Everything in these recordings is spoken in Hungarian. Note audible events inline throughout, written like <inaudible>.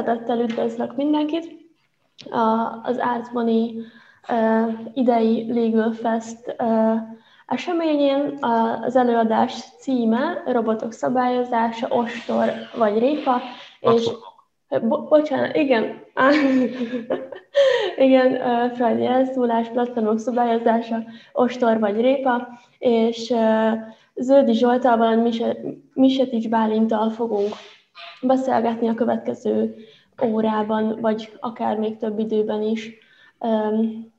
Szeretettel üdvözlök mindenkit! Az Árcboni idei Legal Fest eseményén az előadás címe Robotok szabályozása, ostor vagy répa, és Bo- bocsánat, igen. <laughs> igen, uh, Fradi elszólás, platformok szabályozása, ostor vagy répa, és uh, Zöldi Zsoltal, valamint Misetics Bálintal fogunk beszélgetni a következő órában, vagy akár még több időben is. Um,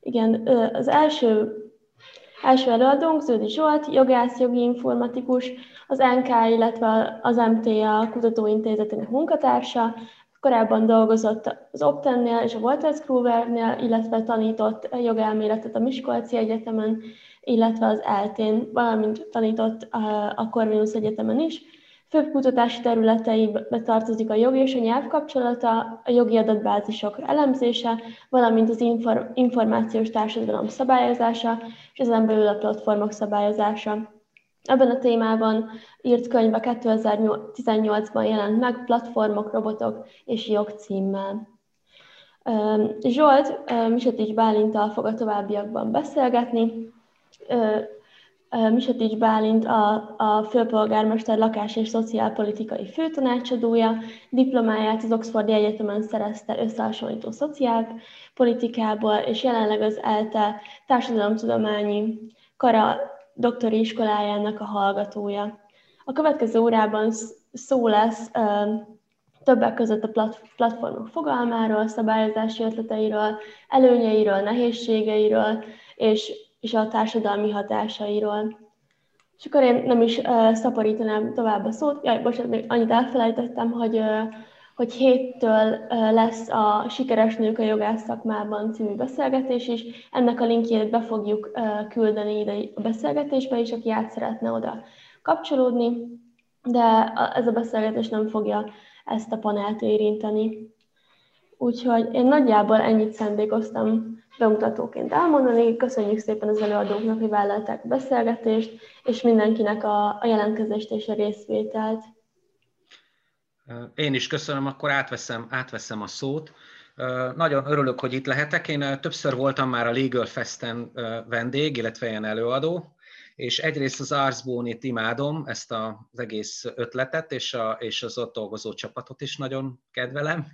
igen, az első, első előadónk Zöldi Zsolt, jogász, jogi informatikus, az NK, illetve az MTA kutatóintézetének munkatársa, korábban dolgozott az Optennél és a Walter Scroovernél, illetve tanított jogelméletet a Miskolci Egyetemen, illetve az eltén, valamint tanított a Corvinus Egyetemen is. Főbb kutatási területeibe tartozik a jog és a nyelv kapcsolata, a jogi adatbázisok elemzése, valamint az információs társadalom szabályozása, és ezen belül a platformok szabályozása. Ebben a témában írt könyve 2018-ban jelent meg Platformok, robotok és jog címmel. Zsolt Misetics Bálintal fog a továbbiakban beszélgetni. Misetics Bálint a, a főpolgármester lakás- és szociálpolitikai főtanácsadója, diplomáját az Oxfordi Egyetemen szerezte összehasonlító szociálpolitikából, és jelenleg az ELTE társadalomtudományi kara doktori iskolájának a hallgatója. A következő órában szó lesz többek között a platformok fogalmáról, szabályozási ötleteiről, előnyeiről, nehézségeiről és, és a társadalmi hatásairól. És akkor én nem is uh, szaporítanám tovább a szót. Jaj, bocsánat, még annyit elfelejtettem, hogy uh, hogy héttől lesz a Sikeres Nők a Jogász Szakmában című beszélgetés is. Ennek a linkjét be fogjuk küldeni ide a beszélgetésbe, és aki át szeretne oda kapcsolódni, de ez a beszélgetés nem fogja ezt a panelt érinteni. Úgyhogy én nagyjából ennyit szándékoztam bemutatóként elmondani. Köszönjük szépen az előadóknak, hogy vállalták a beszélgetést, és mindenkinek a, a jelentkezést és a részvételt. Én is köszönöm, akkor átveszem, átveszem a szót. Nagyon örülök, hogy itt lehetek. Én többször voltam már a Legal Festen vendég, illetve ilyen előadó, és egyrészt az Arsbónit imádom, ezt az egész ötletet, és, a, és az ott dolgozó csapatot is nagyon kedvelem,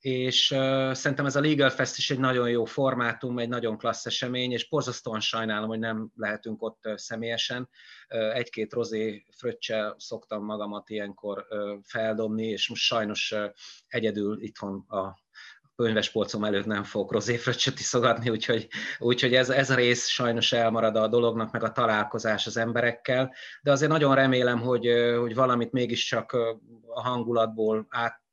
és uh, szerintem ez a Legal Fest is egy nagyon jó formátum, egy nagyon klassz esemény, és borzasztóan sajnálom, hogy nem lehetünk ott személyesen. Uh, egy-két rozé fröccsel szoktam magamat ilyenkor uh, feldobni, és most sajnos uh, egyedül itthon a könyvespolcom előtt nem fogok rozéfröccsöt iszogatni, úgyhogy, úgyhogy ez, ez a rész sajnos elmarad a dolognak, meg a találkozás az emberekkel, de azért nagyon remélem, hogy, hogy valamit mégiscsak a hangulatból át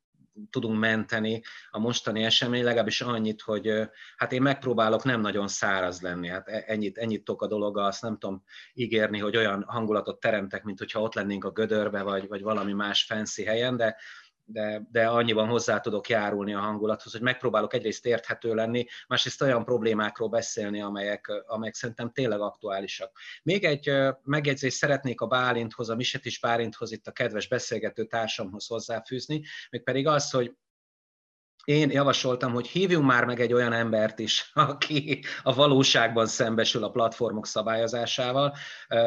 tudunk menteni a mostani esemény, legalábbis annyit, hogy hát én megpróbálok nem nagyon száraz lenni, hát e, ennyit, ennyit tok a dologa, azt nem tudom ígérni, hogy olyan hangulatot teremtek, mint hogyha ott lennénk a gödörbe, vagy, vagy valami más fancy helyen, de de, de annyiban hozzá tudok járulni a hangulathoz, hogy megpróbálok egyrészt érthető lenni, másrészt olyan problémákról beszélni, amelyek, amelyek szerintem tényleg aktuálisak. Még egy megjegyzést szeretnék a Bálinthoz, a Miset is Bálinthoz, itt a kedves beszélgető társamhoz hozzáfűzni, mégpedig az, hogy én javasoltam, hogy hívjunk már meg egy olyan embert is, <laughs> aki a valóságban szembesül a platformok szabályozásával.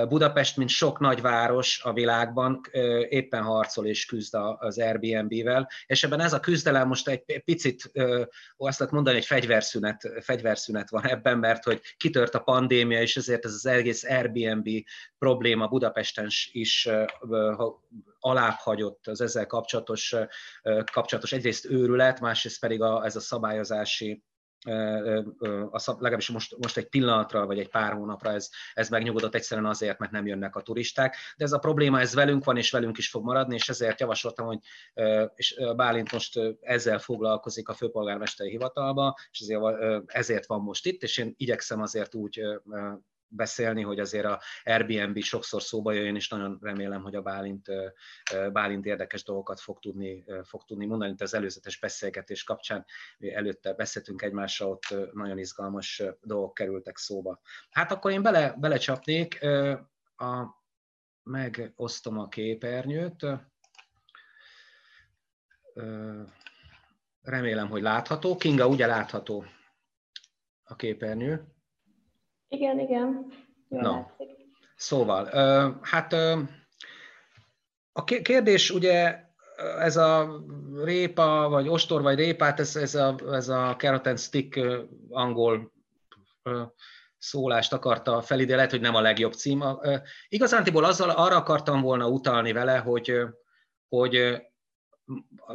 Budapest, mint sok nagyváros a világban, éppen harcol és küzd az Airbnb-vel, és ebben ez a küzdelem most egy picit, azt lehet mondani, hogy fegyverszünet, fegyverszünet van ebben, mert hogy kitört a pandémia, és ezért ez az egész Airbnb probléma Budapesten is alább hagyott az ezzel kapcsolatos, kapcsolatos egyrészt őrület, másrészt pedig a, ez a szabályozási a szab, legalábbis most, most egy pillanatra, vagy egy pár hónapra ez, ez megnyugodott egyszerűen azért, mert nem jönnek a turisták. De ez a probléma, ez velünk van, és velünk is fog maradni, és ezért javasoltam, hogy és Bálint most ezzel foglalkozik a főpolgármesteri hivatalba, és ezért van most itt, és én igyekszem azért úgy beszélni, hogy azért a Airbnb sokszor szóba jöjjön, és nagyon remélem, hogy a Bálint, Bálint érdekes dolgokat fog tudni, fog tudni mondani, mint az előzetes beszélgetés kapcsán előtte beszéltünk egymással, ott nagyon izgalmas dolgok kerültek szóba. Hát akkor én bele, belecsapnék, a, megosztom a képernyőt. Remélem, hogy látható. Kinga, ugye látható a képernyő? Igen, igen. Jól no. Szóval, hát a kérdés ugye ez a répa, vagy ostor, vagy répát, ez, ez, a, ez a keratin stick angol szólást akarta felide, lehet, hogy nem a legjobb cím. Igazántiból azzal arra akartam volna utalni vele, hogy, hogy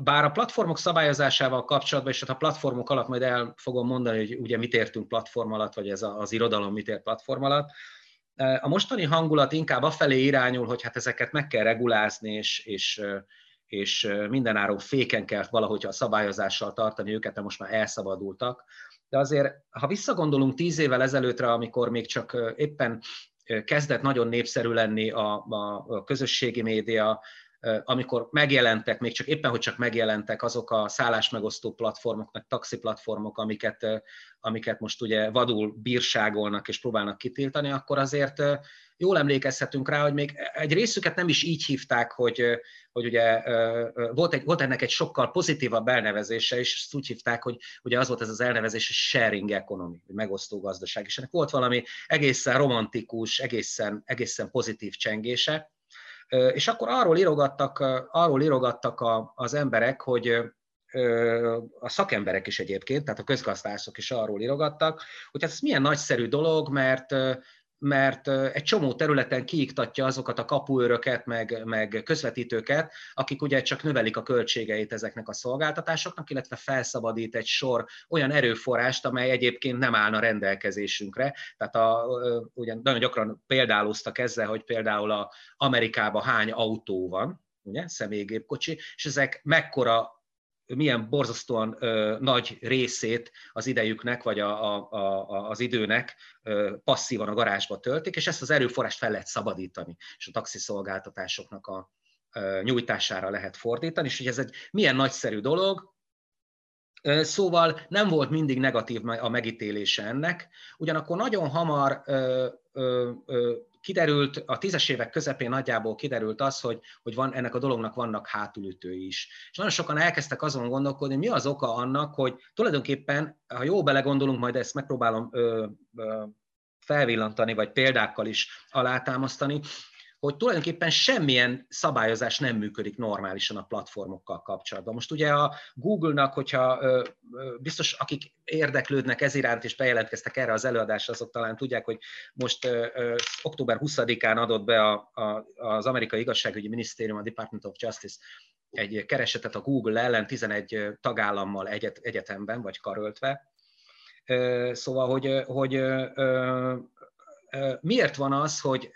bár a platformok szabályozásával kapcsolatban, és hát a platformok alatt majd el fogom mondani, hogy ugye mit értünk platform alatt, vagy ez az irodalom mit ért platform alatt, a mostani hangulat inkább afelé irányul, hogy hát ezeket meg kell regulázni, és, és, és mindenáron féken kell valahogy a szabályozással tartani őket, mert most már elszabadultak. De azért, ha visszagondolunk tíz évvel ezelőttre, amikor még csak éppen kezdett nagyon népszerű lenni a, a közösségi média, amikor megjelentek, még csak éppen, hogy csak megjelentek azok a szállásmegosztó platformok, meg taxi platformok, amiket, amiket most ugye vadul bírságolnak és próbálnak kitiltani, akkor azért jól emlékezhetünk rá, hogy még egy részüket nem is így hívták, hogy, hogy ugye volt, egy, volt ennek egy sokkal pozitívabb elnevezése, és ezt úgy hívták, hogy ugye az volt ez az elnevezés, hogy sharing economy, hogy megosztó gazdaság, és ennek volt valami egészen romantikus, egészen, egészen pozitív csengése, és akkor arról írogattak, arról írogattak a, az emberek, hogy a szakemberek is egyébként, tehát a közgazdászok is arról írogattak, hogy hát ez milyen nagyszerű dolog, mert mert egy csomó területen kiiktatja azokat a kapuőröket, meg, meg közvetítőket, akik ugye csak növelik a költségeit ezeknek a szolgáltatásoknak, illetve felszabadít egy sor olyan erőforrást, amely egyébként nem állna rendelkezésünkre. Tehát a, ugye nagyon gyakran példáloztak ezzel, hogy például a Amerikában hány autó van, ugye, személygépkocsi, és ezek mekkora milyen borzasztóan ö, nagy részét az idejüknek, vagy a, a, a, az időnek ö, passzívan a garázsba töltik, és ezt az erőforrást fel lehet szabadítani, és a taxiszolgáltatásoknak a ö, nyújtására lehet fordítani, és hogy ez egy milyen nagyszerű dolog, Szóval nem volt mindig negatív a megítélése ennek, ugyanakkor nagyon hamar ö, ö, ö, kiderült, a tízes évek közepén nagyjából kiderült az, hogy, hogy van, ennek a dolognak vannak hátulütői is. És nagyon sokan elkezdtek azon gondolkodni, mi az oka annak, hogy tulajdonképpen, ha jó belegondolunk, majd ezt megpróbálom ö, ö, felvillantani, vagy példákkal is alátámasztani, hogy tulajdonképpen semmilyen szabályozás nem működik normálisan a platformokkal kapcsolatban. Most ugye a Google-nak, hogyha biztos akik érdeklődnek ez iránt és bejelentkeztek erre az előadásra, azok talán tudják, hogy most október 20-án adott be a, a, az amerikai igazságügyi minisztérium, a Department of Justice egy keresetet a Google ellen 11 tagállammal egyet, egyetemben, vagy karöltve, Szóval, hogy, hogy miért van az, hogy,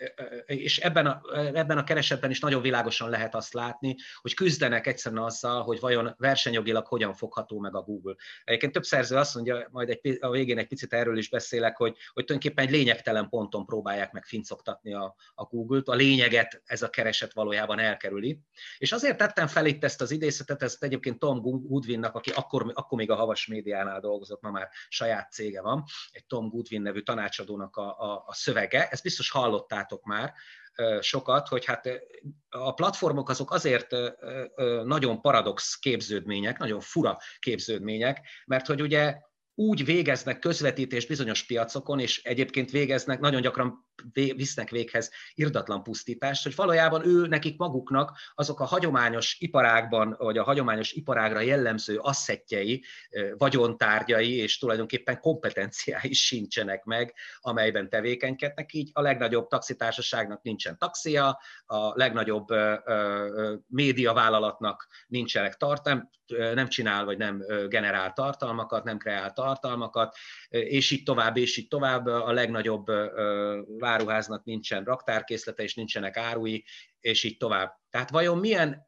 és ebben a, ebben a keresetben is nagyon világosan lehet azt látni, hogy küzdenek egyszerűen azzal, hogy vajon versenyjogilag hogyan fogható meg a Google. Egyébként több szerző azt mondja, majd egy, a végén egy picit erről is beszélek, hogy, hogy tulajdonképpen egy lényegtelen ponton próbálják meg fincogtatni a, a Google-t, a lényeget ez a kereset valójában elkerüli. És azért tettem fel itt ezt az idészetet, ezt egyébként Tom Goodwinnak, aki akkor, akkor még a Havas médiánál dolgozott, ma már saját cége van, egy Tom Goodwin nevű tanácsadónak a, a, a szövege, ezt biztos hallottátok már sokat, hogy hát a platformok azok azért nagyon paradox képződmények, nagyon fura képződmények, mert hogy ugye úgy végeznek közvetítést bizonyos piacokon, és egyébként végeznek, nagyon gyakran visznek véghez irdatlan pusztítást, hogy valójában ő nekik maguknak azok a hagyományos iparágban, vagy a hagyományos iparágra jellemző asszettjei, vagyontárgyai és tulajdonképpen kompetenciái sincsenek meg, amelyben tevékenykednek, így a legnagyobb taxitársaságnak nincsen taxia, a legnagyobb médiavállalatnak nincsenek tartalm, nem csinál vagy nem generál tartalmakat, nem kreál tartalmakat, és így tovább, és így tovább. A legnagyobb áruháznak nincsen raktárkészlete, és nincsenek árui, és így tovább. Tehát vajon milyen,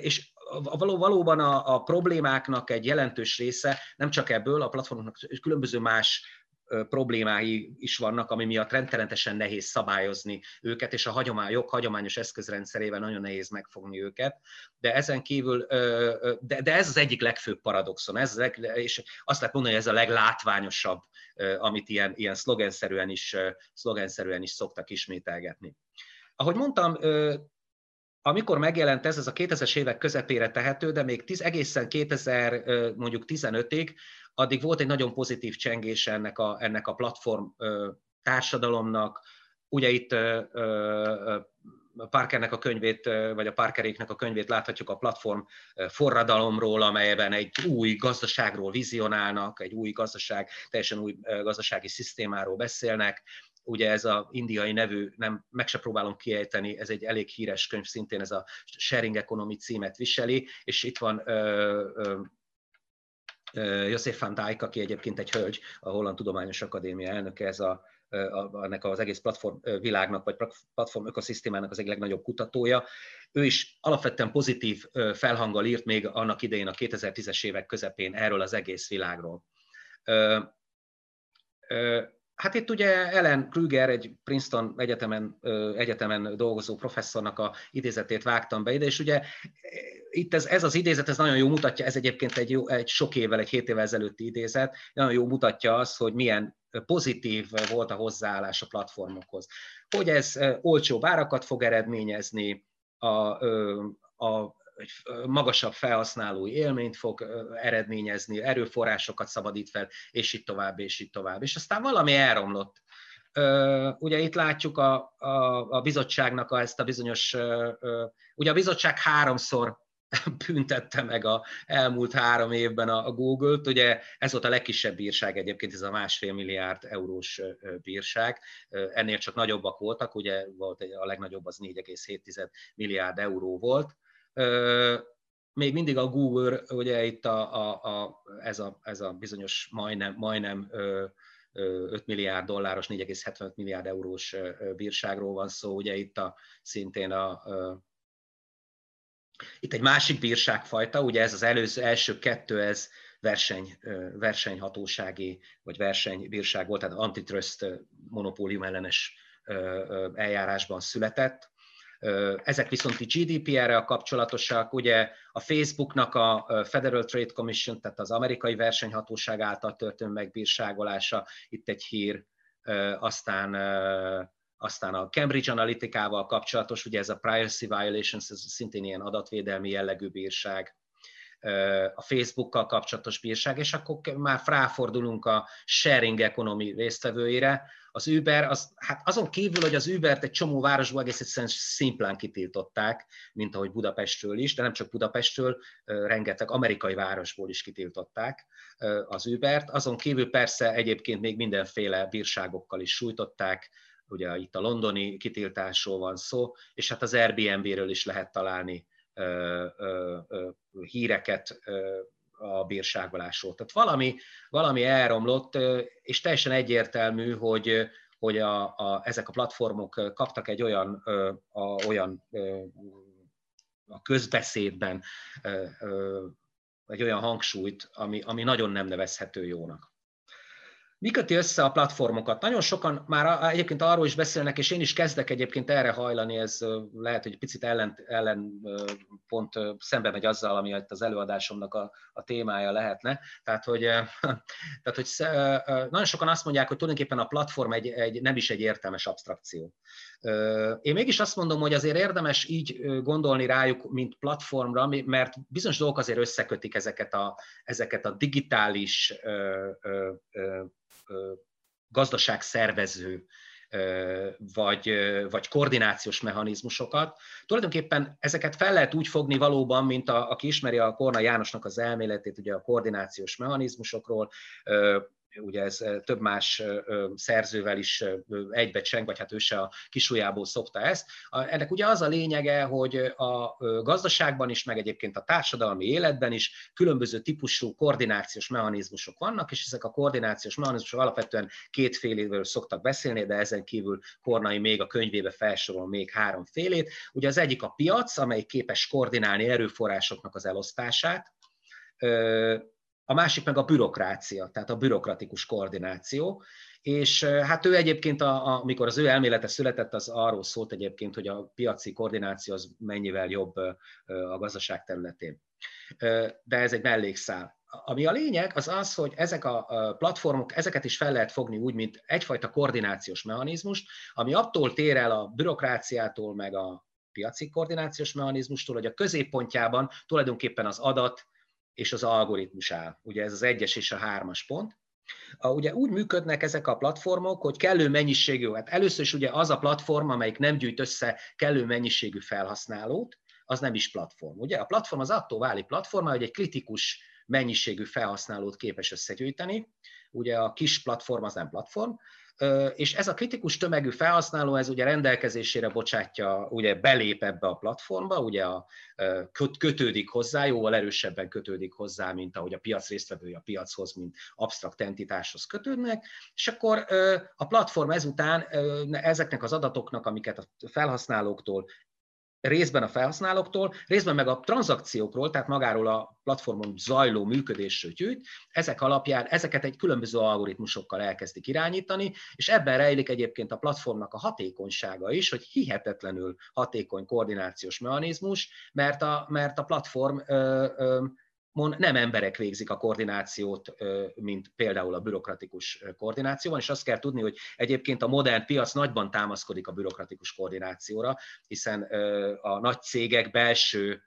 és való, valóban a, a problémáknak egy jelentős része nem csak ebből, a platformoknak különböző más problémái is vannak, ami miatt rendszeresen nehéz szabályozni őket, és a hagyomány, jog hagyományos eszközrendszerével nagyon nehéz megfogni őket. De ezen kívül, de, de ez az egyik legfőbb paradoxon, ez, és azt lehet mondani, hogy ez a leglátványosabb, amit ilyen, ilyen szlogenszerűen is, szlogenszerűen is szoktak ismételgetni. Ahogy mondtam, amikor megjelent ez, ez a 2000-es évek közepére tehető, de még 10, egészen 2000 mondjuk 15-ig, addig volt egy nagyon pozitív csengés ennek a, ennek a platform társadalomnak. Ugye itt Parkernek a könyvét, vagy a Parkeréknek a könyvét láthatjuk a platform forradalomról, amelyben egy új gazdaságról vizionálnak, egy új gazdaság, teljesen új gazdasági szisztémáról beszélnek. Ugye ez a indiai nevű, nem, meg se próbálom kiejteni, ez egy elég híres könyv, szintén ez a Sharing Economy címet viseli, és itt van ö, ö, Josef van Dijk, aki egyébként egy hölgy, a Holland Tudományos Akadémia elnöke, ez a ennek az egész platform világnak, vagy platform ökoszisztémának az egyik legnagyobb kutatója. Ő is alapvetően pozitív felhanggal írt még annak idején a 2010-es évek közepén erről az egész világról. Hát itt ugye Ellen Krüger, egy Princeton egyetemen, egyetemen dolgozó professzornak a idézetét vágtam be ide, és ugye itt ez, ez az idézet, ez nagyon jó mutatja, ez egyébként egy, jó, egy sok évvel, egy hét évvel ezelőtti idézet, nagyon jó mutatja azt, hogy milyen pozitív volt a hozzáállás a platformokhoz. Hogy ez olcsó árakat fog eredményezni, a, a egy magasabb felhasználói élményt fog eredményezni, erőforrásokat szabadít fel, és így tovább, és így tovább. És aztán valami elromlott. Ugye itt látjuk a, a, a bizottságnak a, ezt a bizonyos, ugye a bizottság háromszor <laughs> büntette meg a elmúlt három évben a, Google-t. Ugye ez volt a legkisebb bírság egyébként, ez a másfél milliárd eurós bírság. Ennél csak nagyobbak voltak, ugye volt a legnagyobb az 4,7 milliárd euró volt. Még mindig a Google, ugye itt a, a, a, ez, a, ez a bizonyos majdnem, majdnem 5 milliárd dolláros, 4,75 milliárd eurós bírságról van szó, ugye itt a, szintén a, itt egy másik bírságfajta, ugye ez az előző, első kettő, ez verseny, versenyhatósági vagy versenybírság volt, tehát antitrust monopólium ellenes eljárásban született. Ezek viszont a GDPR-rel kapcsolatosak, ugye a Facebooknak a Federal Trade Commission, tehát az amerikai versenyhatóság által történő megbírságolása, itt egy hír, aztán aztán a Cambridge Analytica-val kapcsolatos, ugye ez a privacy violations, ez szintén ilyen adatvédelmi jellegű bírság, a Facebookkal kapcsolatos bírság, és akkor már ráfordulunk a sharing economy résztvevőire. Az Uber, az, hát azon kívül, hogy az Ubert egy csomó városból egész egyszerűen szimplán kitiltották, mint ahogy Budapestről is, de nem csak Budapestről, rengeteg amerikai városból is kitiltották az Ubert. Azon kívül persze egyébként még mindenféle bírságokkal is sújtották, ugye itt a londoni kitiltásról van szó, és hát az Airbnb-ről is lehet találni híreket a bírságolásról. Tehát valami, valami elromlott, és teljesen egyértelmű, hogy, hogy a, a, ezek a platformok kaptak egy olyan, a, olyan a közbeszédben egy olyan hangsúlyt, ami, ami nagyon nem nevezhető jónak. Mi köti össze a platformokat? Nagyon sokan már egyébként arról is beszélnek, és én is kezdek egyébként erre hajlani, ez lehet, hogy picit ellen, ellen pont szembe megy azzal, ami az előadásomnak a, a témája lehetne. Tehát hogy, <laughs> tehát, hogy nagyon sokan azt mondják, hogy tulajdonképpen a platform egy, egy, nem is egy értelmes abstrakció. Én mégis azt mondom, hogy azért érdemes így gondolni rájuk, mint platformra, mert bizonyos dolgok azért összekötik ezeket a, ezeket a digitális gazdaságszervező vagy, vagy koordinációs mechanizmusokat. Tulajdonképpen ezeket fel lehet úgy fogni valóban, mint a, aki ismeri a Korna Jánosnak az elméletét, ugye a koordinációs mechanizmusokról, ugye ez több más szerzővel is egybecseng, vagy hát ő se a kisújából szokta ezt. Ennek ugye az a lényege, hogy a gazdaságban is, meg egyébként a társadalmi életben is különböző típusú koordinációs mechanizmusok vannak, és ezek a koordinációs mechanizmusok alapvetően kétféléről szoktak beszélni, de ezen kívül Kornai még a könyvébe felsorol még háromfélét. Ugye az egyik a piac, amely képes koordinálni erőforrásoknak az elosztását, a másik meg a bürokrácia, tehát a bürokratikus koordináció, és hát ő egyébként, a, a, amikor az ő elmélete született, az arról szólt egyébként, hogy a piaci koordináció az mennyivel jobb a gazdaság területén. De ez egy mellékszál. Ami a lényeg, az az, hogy ezek a platformok, ezeket is fel lehet fogni úgy, mint egyfajta koordinációs mechanizmust, ami attól tér el a bürokráciától, meg a piaci koordinációs mechanizmustól, hogy a középpontjában tulajdonképpen az adat és az algoritmus áll. Ugye ez az egyes és a hármas pont. Ugye úgy működnek ezek a platformok, hogy kellő mennyiségű, hát először is ugye az a platform, amelyik nem gyűjt össze kellő mennyiségű felhasználót, az nem is platform. Ugye a platform az attól válik platforma, hogy egy kritikus mennyiségű felhasználót képes összegyűjteni. Ugye a kis platform az nem platform, és ez a kritikus tömegű felhasználó, ez ugye rendelkezésére bocsátja, ugye belép ebbe a platformba, ugye a, kötődik hozzá, jóval erősebben kötődik hozzá, mint ahogy a piac résztvevői a piachoz, mint absztrakt entitáshoz kötődnek, és akkor a platform ezután ezeknek az adatoknak, amiket a felhasználóktól részben a felhasználóktól, részben meg a tranzakciókról, tehát magáról a platformon zajló működésről gyűjt, ezek alapján ezeket egy különböző algoritmusokkal elkezdik irányítani, és ebben rejlik egyébként a platformnak a hatékonysága is, hogy hihetetlenül hatékony koordinációs mechanizmus, mert a, mert a platform ö, ö, nem emberek végzik a koordinációt, mint például a bürokratikus koordinációban, és azt kell tudni, hogy egyébként a modern piac nagyban támaszkodik a bürokratikus koordinációra, hiszen a nagy cégek belső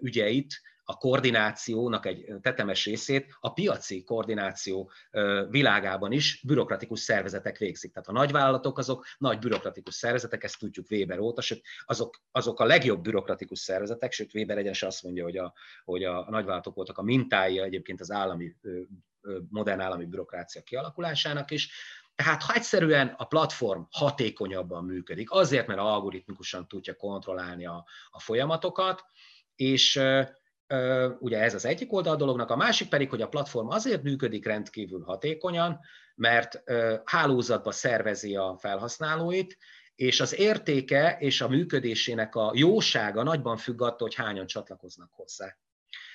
ügyeit a koordinációnak egy tetemes részét a piaci koordináció világában is bürokratikus szervezetek végzik. Tehát a nagyvállalatok azok nagy bürokratikus szervezetek, ezt tudjuk Weber óta, sőt azok, azok a legjobb bürokratikus szervezetek, sőt Weber egyenes azt mondja, hogy a, hogy a nagyvállalatok voltak a mintái egyébként az állami, modern állami bürokrácia kialakulásának is, tehát ha egyszerűen a platform hatékonyabban működik, azért, mert algoritmikusan tudja kontrollálni a, a folyamatokat, és ugye ez az egyik oldal a dolognak, a másik pedig, hogy a platform azért működik rendkívül hatékonyan, mert hálózatba szervezi a felhasználóit, és az értéke és a működésének a jósága nagyban függ attól, hogy hányan csatlakoznak hozzá.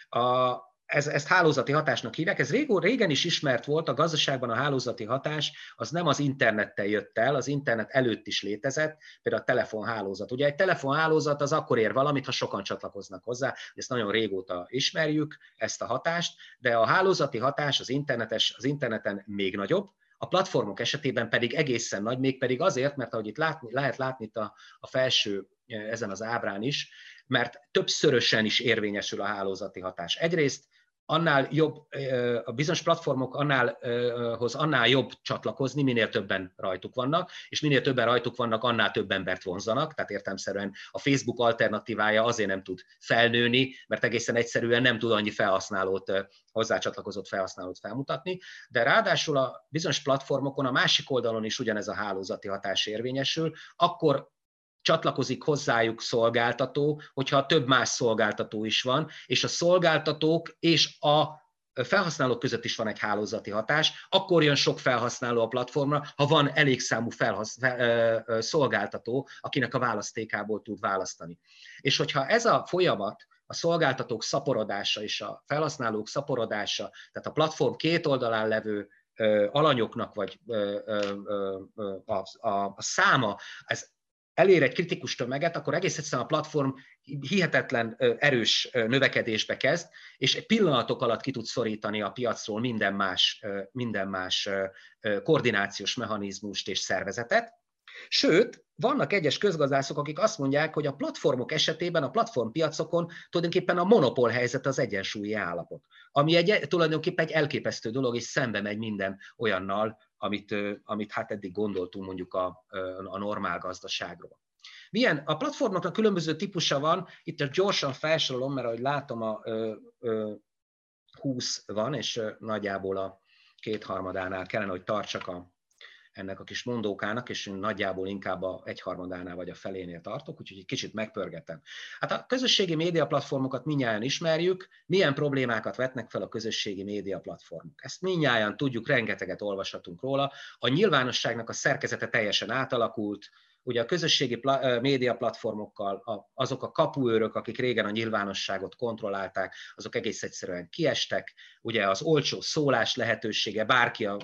A, ez, ezt hálózati hatásnak hívják. Ez régó, régen is ismert volt, a gazdaságban a hálózati hatás az nem az internettel jött el, az internet előtt is létezett, például a telefonhálózat. Ugye egy telefonhálózat az akkor ér valamit, ha sokan csatlakoznak hozzá, ezt nagyon régóta ismerjük, ezt a hatást, de a hálózati hatás az, internetes, az interneten még nagyobb, a platformok esetében pedig egészen nagy, mégpedig azért, mert ahogy itt látni, lehet látni itt a, a felső ezen az ábrán is, mert többszörösen is érvényesül a hálózati hatás. Egyrészt annál jobb, a bizonyos platformok annál, hoz annál jobb csatlakozni, minél többen rajtuk vannak, és minél többen rajtuk vannak, annál több embert vonzanak, tehát értelmszerűen a Facebook alternatívája azért nem tud felnőni, mert egészen egyszerűen nem tud annyi felhasználót, hozzácsatlakozott felhasználót felmutatni, de ráadásul a bizonyos platformokon a másik oldalon is ugyanez a hálózati hatás érvényesül, akkor csatlakozik hozzájuk szolgáltató, hogyha több más szolgáltató is van, és a szolgáltatók és a felhasználók között is van egy hálózati hatás, akkor jön sok felhasználó a platformra, ha van elég számú felhasz, fel, szolgáltató, akinek a választékából tud választani. És hogyha ez a folyamat, a szolgáltatók szaporodása és a felhasználók szaporodása, tehát a platform két oldalán levő alanyoknak, vagy a, a, a száma, ez elér egy kritikus tömeget, akkor egész egyszerűen a platform hihetetlen erős növekedésbe kezd, és egy pillanatok alatt ki tud szorítani a piacról minden más, minden más koordinációs mechanizmust és szervezetet. Sőt, vannak egyes közgazdászok, akik azt mondják, hogy a platformok esetében, a platformpiacokon tulajdonképpen a monopól helyzet az egyensúlyi állapot, ami egy, tulajdonképpen egy elképesztő dolog, és szembe megy minden olyannal, amit, amit hát eddig gondoltunk mondjuk a, a normál gazdaságról. Milyen? A platformoknak különböző típusa van, itt a gyorsan felsorolom, mert ahogy látom, a ö, ö, 20 van, és nagyjából a kétharmadánál kellene, hogy tartsak a, ennek a kis mondókának, és nagyjából inkább a egyharmadánál vagy a felénél tartok, úgyhogy egy kicsit megpörgetem. Hát a közösségi média platformokat minnyáján ismerjük, milyen problémákat vetnek fel a közösségi média platformok. Ezt minnyáján tudjuk, rengeteget olvashatunk róla. A nyilvánosságnak a szerkezete teljesen átalakult, ugye a közösségi média platformokkal azok a kapuőrök, akik régen a nyilvánosságot kontrollálták, azok egész egyszerűen kiestek, ugye az olcsó szólás lehetősége, bárki a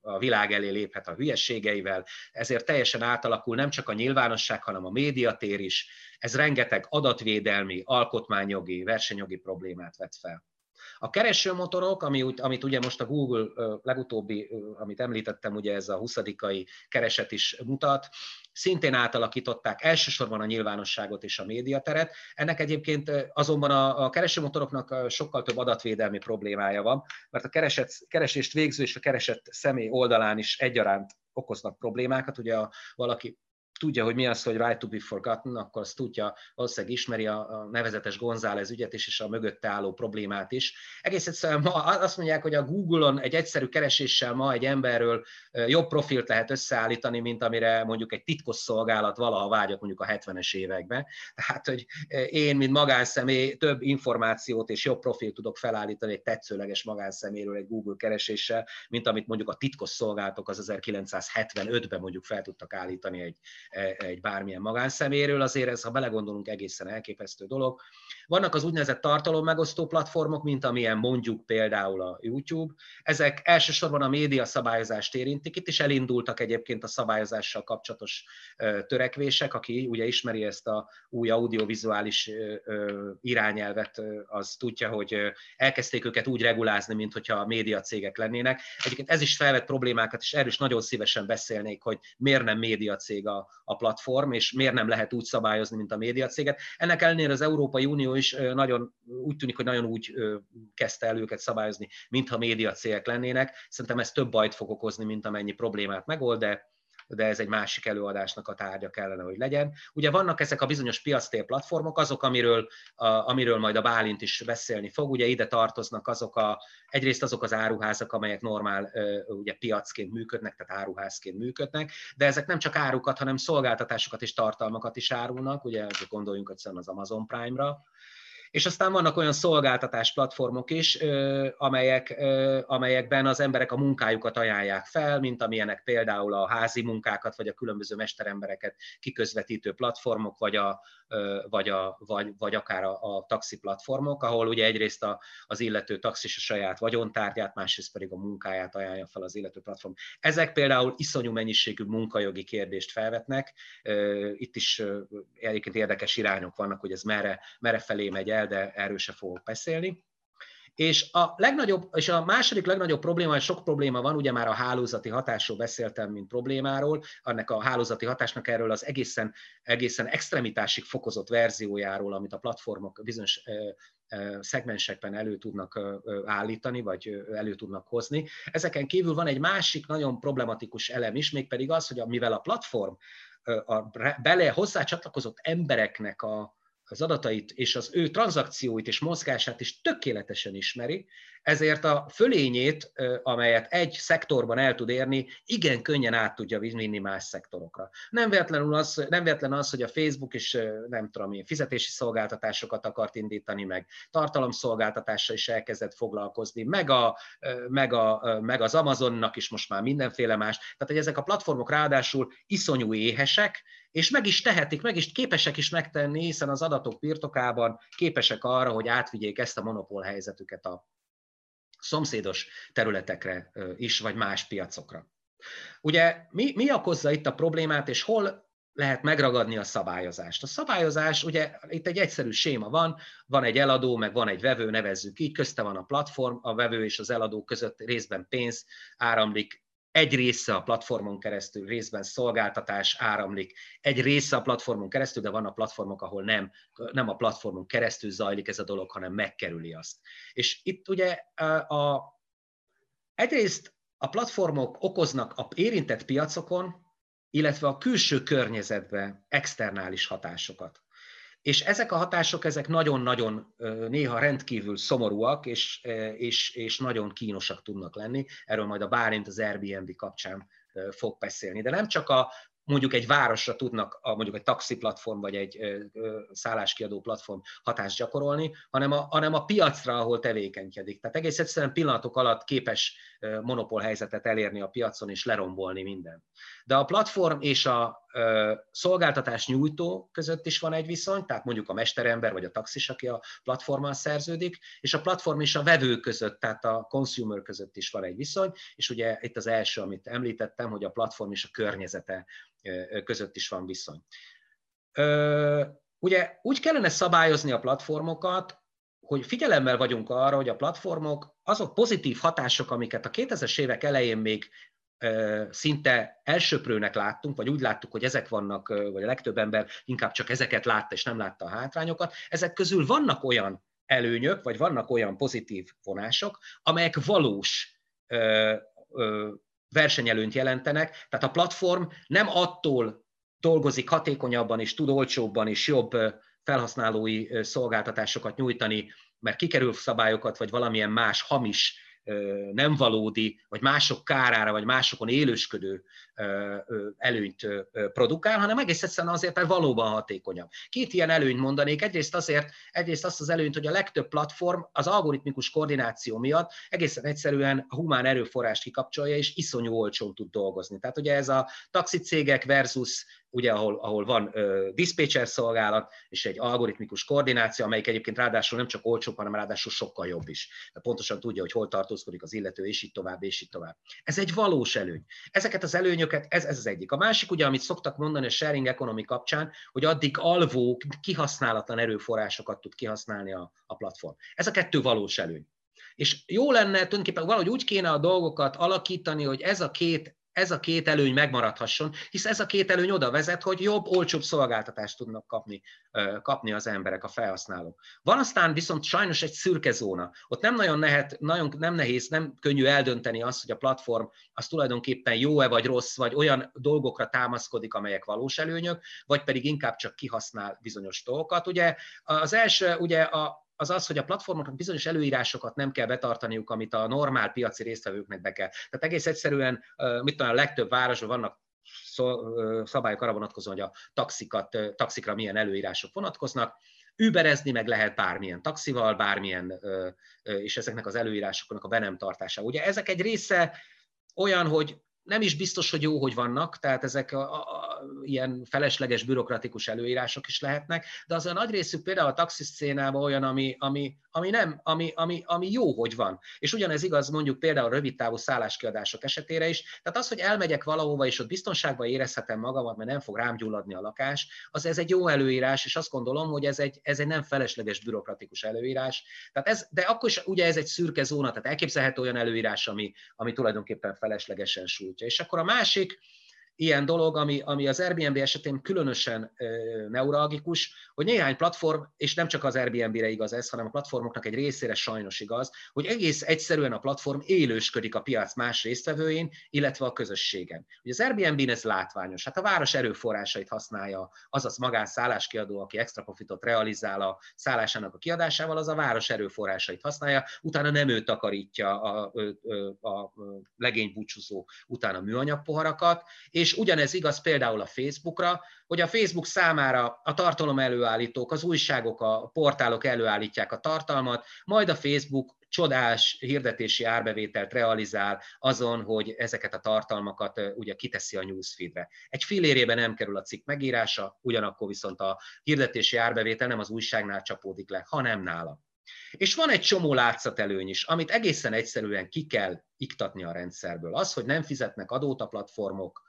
a világ elé léphet a hülyeségeivel, ezért teljesen átalakul nem csak a nyilvánosság, hanem a médiatér is. Ez rengeteg adatvédelmi, alkotmányjogi, versenyjogi problémát vet fel. A keresőmotorok, ami, amit ugye most a Google legutóbbi, amit említettem, ugye ez a 20 kereset is mutat, szintén átalakították elsősorban a nyilvánosságot és a médiateret. Ennek egyébként azonban a, keresőmotoroknak sokkal több adatvédelmi problémája van, mert a keresett, keresést végző és a keresett személy oldalán is egyaránt okoznak problémákat. Ugye a, valaki tudja, hogy mi az, hogy right to be forgotten, akkor azt tudja, valószínűleg ismeri a, a nevezetes González ügyet is, és a mögötte álló problémát is. Egész egyszerűen ma azt mondják, hogy a Google-on egy egyszerű kereséssel ma egy emberről jobb profilt lehet összeállítani, mint amire mondjuk egy titkos szolgálat valaha vágyott mondjuk a 70-es években. Tehát, hogy én, mint magánszemély több információt és jobb profilt tudok felállítani egy tetszőleges magánszeméről egy Google kereséssel, mint amit mondjuk a titkos szolgálatok az 1975-ben mondjuk fel tudtak állítani egy, egy bármilyen magánszeméről, azért ez, ha belegondolunk, egészen elképesztő dolog. Vannak az úgynevezett tartalommegosztó platformok, mint amilyen mondjuk például a YouTube. Ezek elsősorban a média szabályozást érintik. Itt is elindultak egyébként a szabályozással kapcsolatos törekvések. Aki ugye ismeri ezt a új audiovizuális irányelvet, az tudja, hogy elkezdték őket úgy regulázni, mint hogyha a média cégek lennének. Egyébként ez is felvet problémákat, és erről is nagyon szívesen beszélnék, hogy miért nem média cég a, a platform, és miért nem lehet úgy szabályozni, mint a médiacéget. Ennek ellenére az Európai Unió is nagyon úgy tűnik, hogy nagyon úgy kezdte el őket szabályozni, mintha médiacégek lennének. Szerintem ez több bajt fog okozni, mint amennyi problémát megold, de de ez egy másik előadásnak a tárgya kellene, hogy legyen. Ugye vannak ezek a bizonyos piactér platformok, azok, amiről, a, amiről majd a Bálint is beszélni fog. Ugye ide tartoznak azok a, egyrészt azok az áruházak, amelyek normál ugye piacként működnek, tehát áruházként működnek, de ezek nem csak árukat, hanem szolgáltatásokat és tartalmakat is árulnak, ugye gondoljunk egyszerűen az Amazon Prime-ra, és aztán vannak olyan szolgáltatás platformok is, amelyek, amelyekben az emberek a munkájukat ajánlják fel, mint amilyenek például a házi munkákat, vagy a különböző mesterembereket kiközvetítő platformok, vagy, a, vagy, a, vagy, vagy akár a, a taxi platformok, ahol ugye egyrészt a, az illető taxis a saját vagyontárgyát, másrészt pedig a munkáját ajánlja fel az illető platform. Ezek például iszonyú mennyiségű munkajogi kérdést felvetnek. Itt is egyébként érdekes irányok vannak, hogy ez merre, merre felé megy el, el, de erről se fogok beszélni. És a legnagyobb, és a második legnagyobb probléma, és sok probléma van, ugye már a hálózati hatásról beszéltem, mint problémáról, annak a hálózati hatásnak erről az egészen, egészen extremitásig fokozott verziójáról, amit a platformok bizonyos szegmensekben elő tudnak állítani, vagy elő tudnak hozni. Ezeken kívül van egy másik nagyon problematikus elem is, mégpedig az, hogy mivel a platform a bele hozzá csatlakozott embereknek a, az adatait és az ő tranzakcióit és mozgását is tökéletesen ismeri, ezért a fölényét, amelyet egy szektorban el tud érni, igen könnyen át tudja vinni más szektorokra. Nem véletlenül az, nem véletlen az, hogy a Facebook is nem tudom én, fizetési szolgáltatásokat akart indítani, meg tartalomszolgáltatással is elkezdett foglalkozni, meg, a, meg, a, meg az Amazonnak is most már mindenféle más. Tehát, hogy ezek a platformok ráadásul iszonyú éhesek, és meg is tehetik, meg is képesek is megtenni, hiszen az adatok birtokában képesek arra, hogy átvigyék ezt a monopól helyzetüket a szomszédos területekre is, vagy más piacokra. Ugye mi, mi okozza itt a problémát, és hol lehet megragadni a szabályozást. A szabályozás, ugye itt egy egyszerű séma van, van egy eladó, meg van egy vevő, nevezzük így, közte van a platform, a vevő és az eladó között részben pénz áramlik, egy része a platformon keresztül, részben szolgáltatás áramlik, egy része a platformon keresztül, de van a platformok, ahol nem, nem a platformon keresztül zajlik ez a dolog, hanem megkerüli azt. És itt ugye a, egyrészt a platformok okoznak a érintett piacokon, illetve a külső környezetbe externális hatásokat. És ezek a hatások, ezek nagyon-nagyon néha rendkívül szomorúak, és, és, és nagyon kínosak tudnak lenni. Erről majd a Bárint az Airbnb kapcsán fog beszélni. De nem csak a mondjuk egy városra tudnak a, mondjuk egy taxi platform vagy egy szálláskiadó platform hatást gyakorolni, hanem a, hanem a piacra, ahol tevékenykedik. Tehát egész egyszerűen pillanatok alatt képes monopól helyzetet elérni a piacon és lerombolni minden. De a platform és a szolgáltatás nyújtó között is van egy viszony, tehát mondjuk a mesterember vagy a taxis, aki a platformmal szerződik, és a platform és a vevő között, tehát a consumer között is van egy viszony, és ugye itt az első, amit említettem, hogy a platform és a környezete között is van viszony. Ugye úgy kellene szabályozni a platformokat, hogy figyelemmel vagyunk arra, hogy a platformok azok pozitív hatások, amiket a 2000-es évek elején még szinte elsöprőnek láttunk, vagy úgy láttuk, hogy ezek vannak, vagy a legtöbb ember inkább csak ezeket látta, és nem látta a hátrányokat. Ezek közül vannak olyan előnyök, vagy vannak olyan pozitív vonások, amelyek valós versenyelőnyt jelentenek. Tehát a platform nem attól dolgozik hatékonyabban és tud olcsóbban és jobb felhasználói szolgáltatásokat nyújtani, mert kikerül szabályokat, vagy valamilyen más hamis nem valódi, vagy mások kárára, vagy másokon élősködő előnyt produkál, hanem egész egyszerűen azért, mert valóban hatékonyabb. Két ilyen előnyt mondanék. Egyrészt azért, egyrészt azt az előnyt, hogy a legtöbb platform az algoritmikus koordináció miatt egészen egyszerűen a humán erőforrást kikapcsolja, és iszonyú olcsón tud dolgozni. Tehát ugye ez a taxicégek versus ugye ahol, ahol van uh, dispatcher szolgálat és egy algoritmikus koordináció, amelyik egyébként ráadásul nem csak olcsóbb, hanem ráadásul sokkal jobb is. De pontosan tudja, hogy hol tartózkodik az illető, és így tovább, és így tovább. Ez egy valós előny. Ezeket az előnyöket, ez, ez az egyik. A másik, ugye, amit szoktak mondani a sharing economy kapcsán, hogy addig alvó, kihasználatlan erőforrásokat tud kihasználni a, a platform. Ez a kettő valós előny. És jó lenne, tulajdonképpen valahogy úgy kéne a dolgokat alakítani, hogy ez a két ez a két előny megmaradhasson, hisz ez a két előny oda vezet, hogy jobb, olcsóbb szolgáltatást tudnak kapni, kapni az emberek, a felhasználók. Van aztán viszont sajnos egy szürke zóna. Ott nem nagyon, nehet, nagyon nem nehéz, nem könnyű eldönteni azt, hogy a platform az tulajdonképpen jó-e vagy rossz, vagy olyan dolgokra támaszkodik, amelyek valós előnyök, vagy pedig inkább csak kihasznál bizonyos dolgokat. Ugye az első, ugye a, az az, hogy a platformoknak bizonyos előírásokat nem kell betartaniuk, amit a normál piaci résztvevőknek be kell. Tehát egész egyszerűen, mit tudom, a legtöbb városban vannak szabályok arra vonatkozóan, hogy a taxikat, taxikra milyen előírások vonatkoznak, Uberezni meg lehet bármilyen taxival, bármilyen, és ezeknek az előírásoknak a be nem tartása. Ugye ezek egy része olyan, hogy nem is biztos, hogy jó, hogy vannak, tehát ezek a, a, ilyen felesleges bürokratikus előírások is lehetnek, de az a nagy részük például a taxiszcénában olyan, ami, ami, ami, nem, ami, ami, ami jó, hogy van. És ugyanez igaz mondjuk például a rövid távú szálláskiadások esetére is. Tehát az, hogy elmegyek valahova, és ott biztonságban érezhetem magamat, mert nem fog rám gyulladni a lakás, az ez egy jó előírás, és azt gondolom, hogy ez egy, ez egy nem felesleges bürokratikus előírás. Tehát ez, de akkor is ugye ez egy szürke zóna, tehát elképzelhető olyan előírás, ami, ami tulajdonképpen feleslegesen sújtja. És akkor a másik, ilyen dolog, ami, ami az Airbnb esetén különösen e, neuralgikus, hogy néhány platform, és nem csak az Airbnb-re igaz ez, hanem a platformoknak egy részére sajnos igaz, hogy egész egyszerűen a platform élősködik a piac más résztvevőin, illetve a közösségen. Ugye az Airbnb-n ez látványos, hát a város erőforrásait használja, azaz magán szálláskiadó, aki extra profitot realizál a szállásának a kiadásával, az a város erőforrásait használja, utána nem ő takarítja a, a, a legény búcsúzó utána műanyag poharakat, és és ugyanez igaz például a Facebookra, hogy a Facebook számára a tartalom előállítók, az újságok, a portálok előállítják a tartalmat, majd a Facebook csodás hirdetési árbevételt realizál azon, hogy ezeket a tartalmakat ugye kiteszi a newsfeedre. Egy fillérében nem kerül a cikk megírása, ugyanakkor viszont a hirdetési árbevétel nem az újságnál csapódik le, hanem nála. És van egy csomó látszatelőny is, amit egészen egyszerűen ki kell iktatni a rendszerből. Az, hogy nem fizetnek adót a platformok,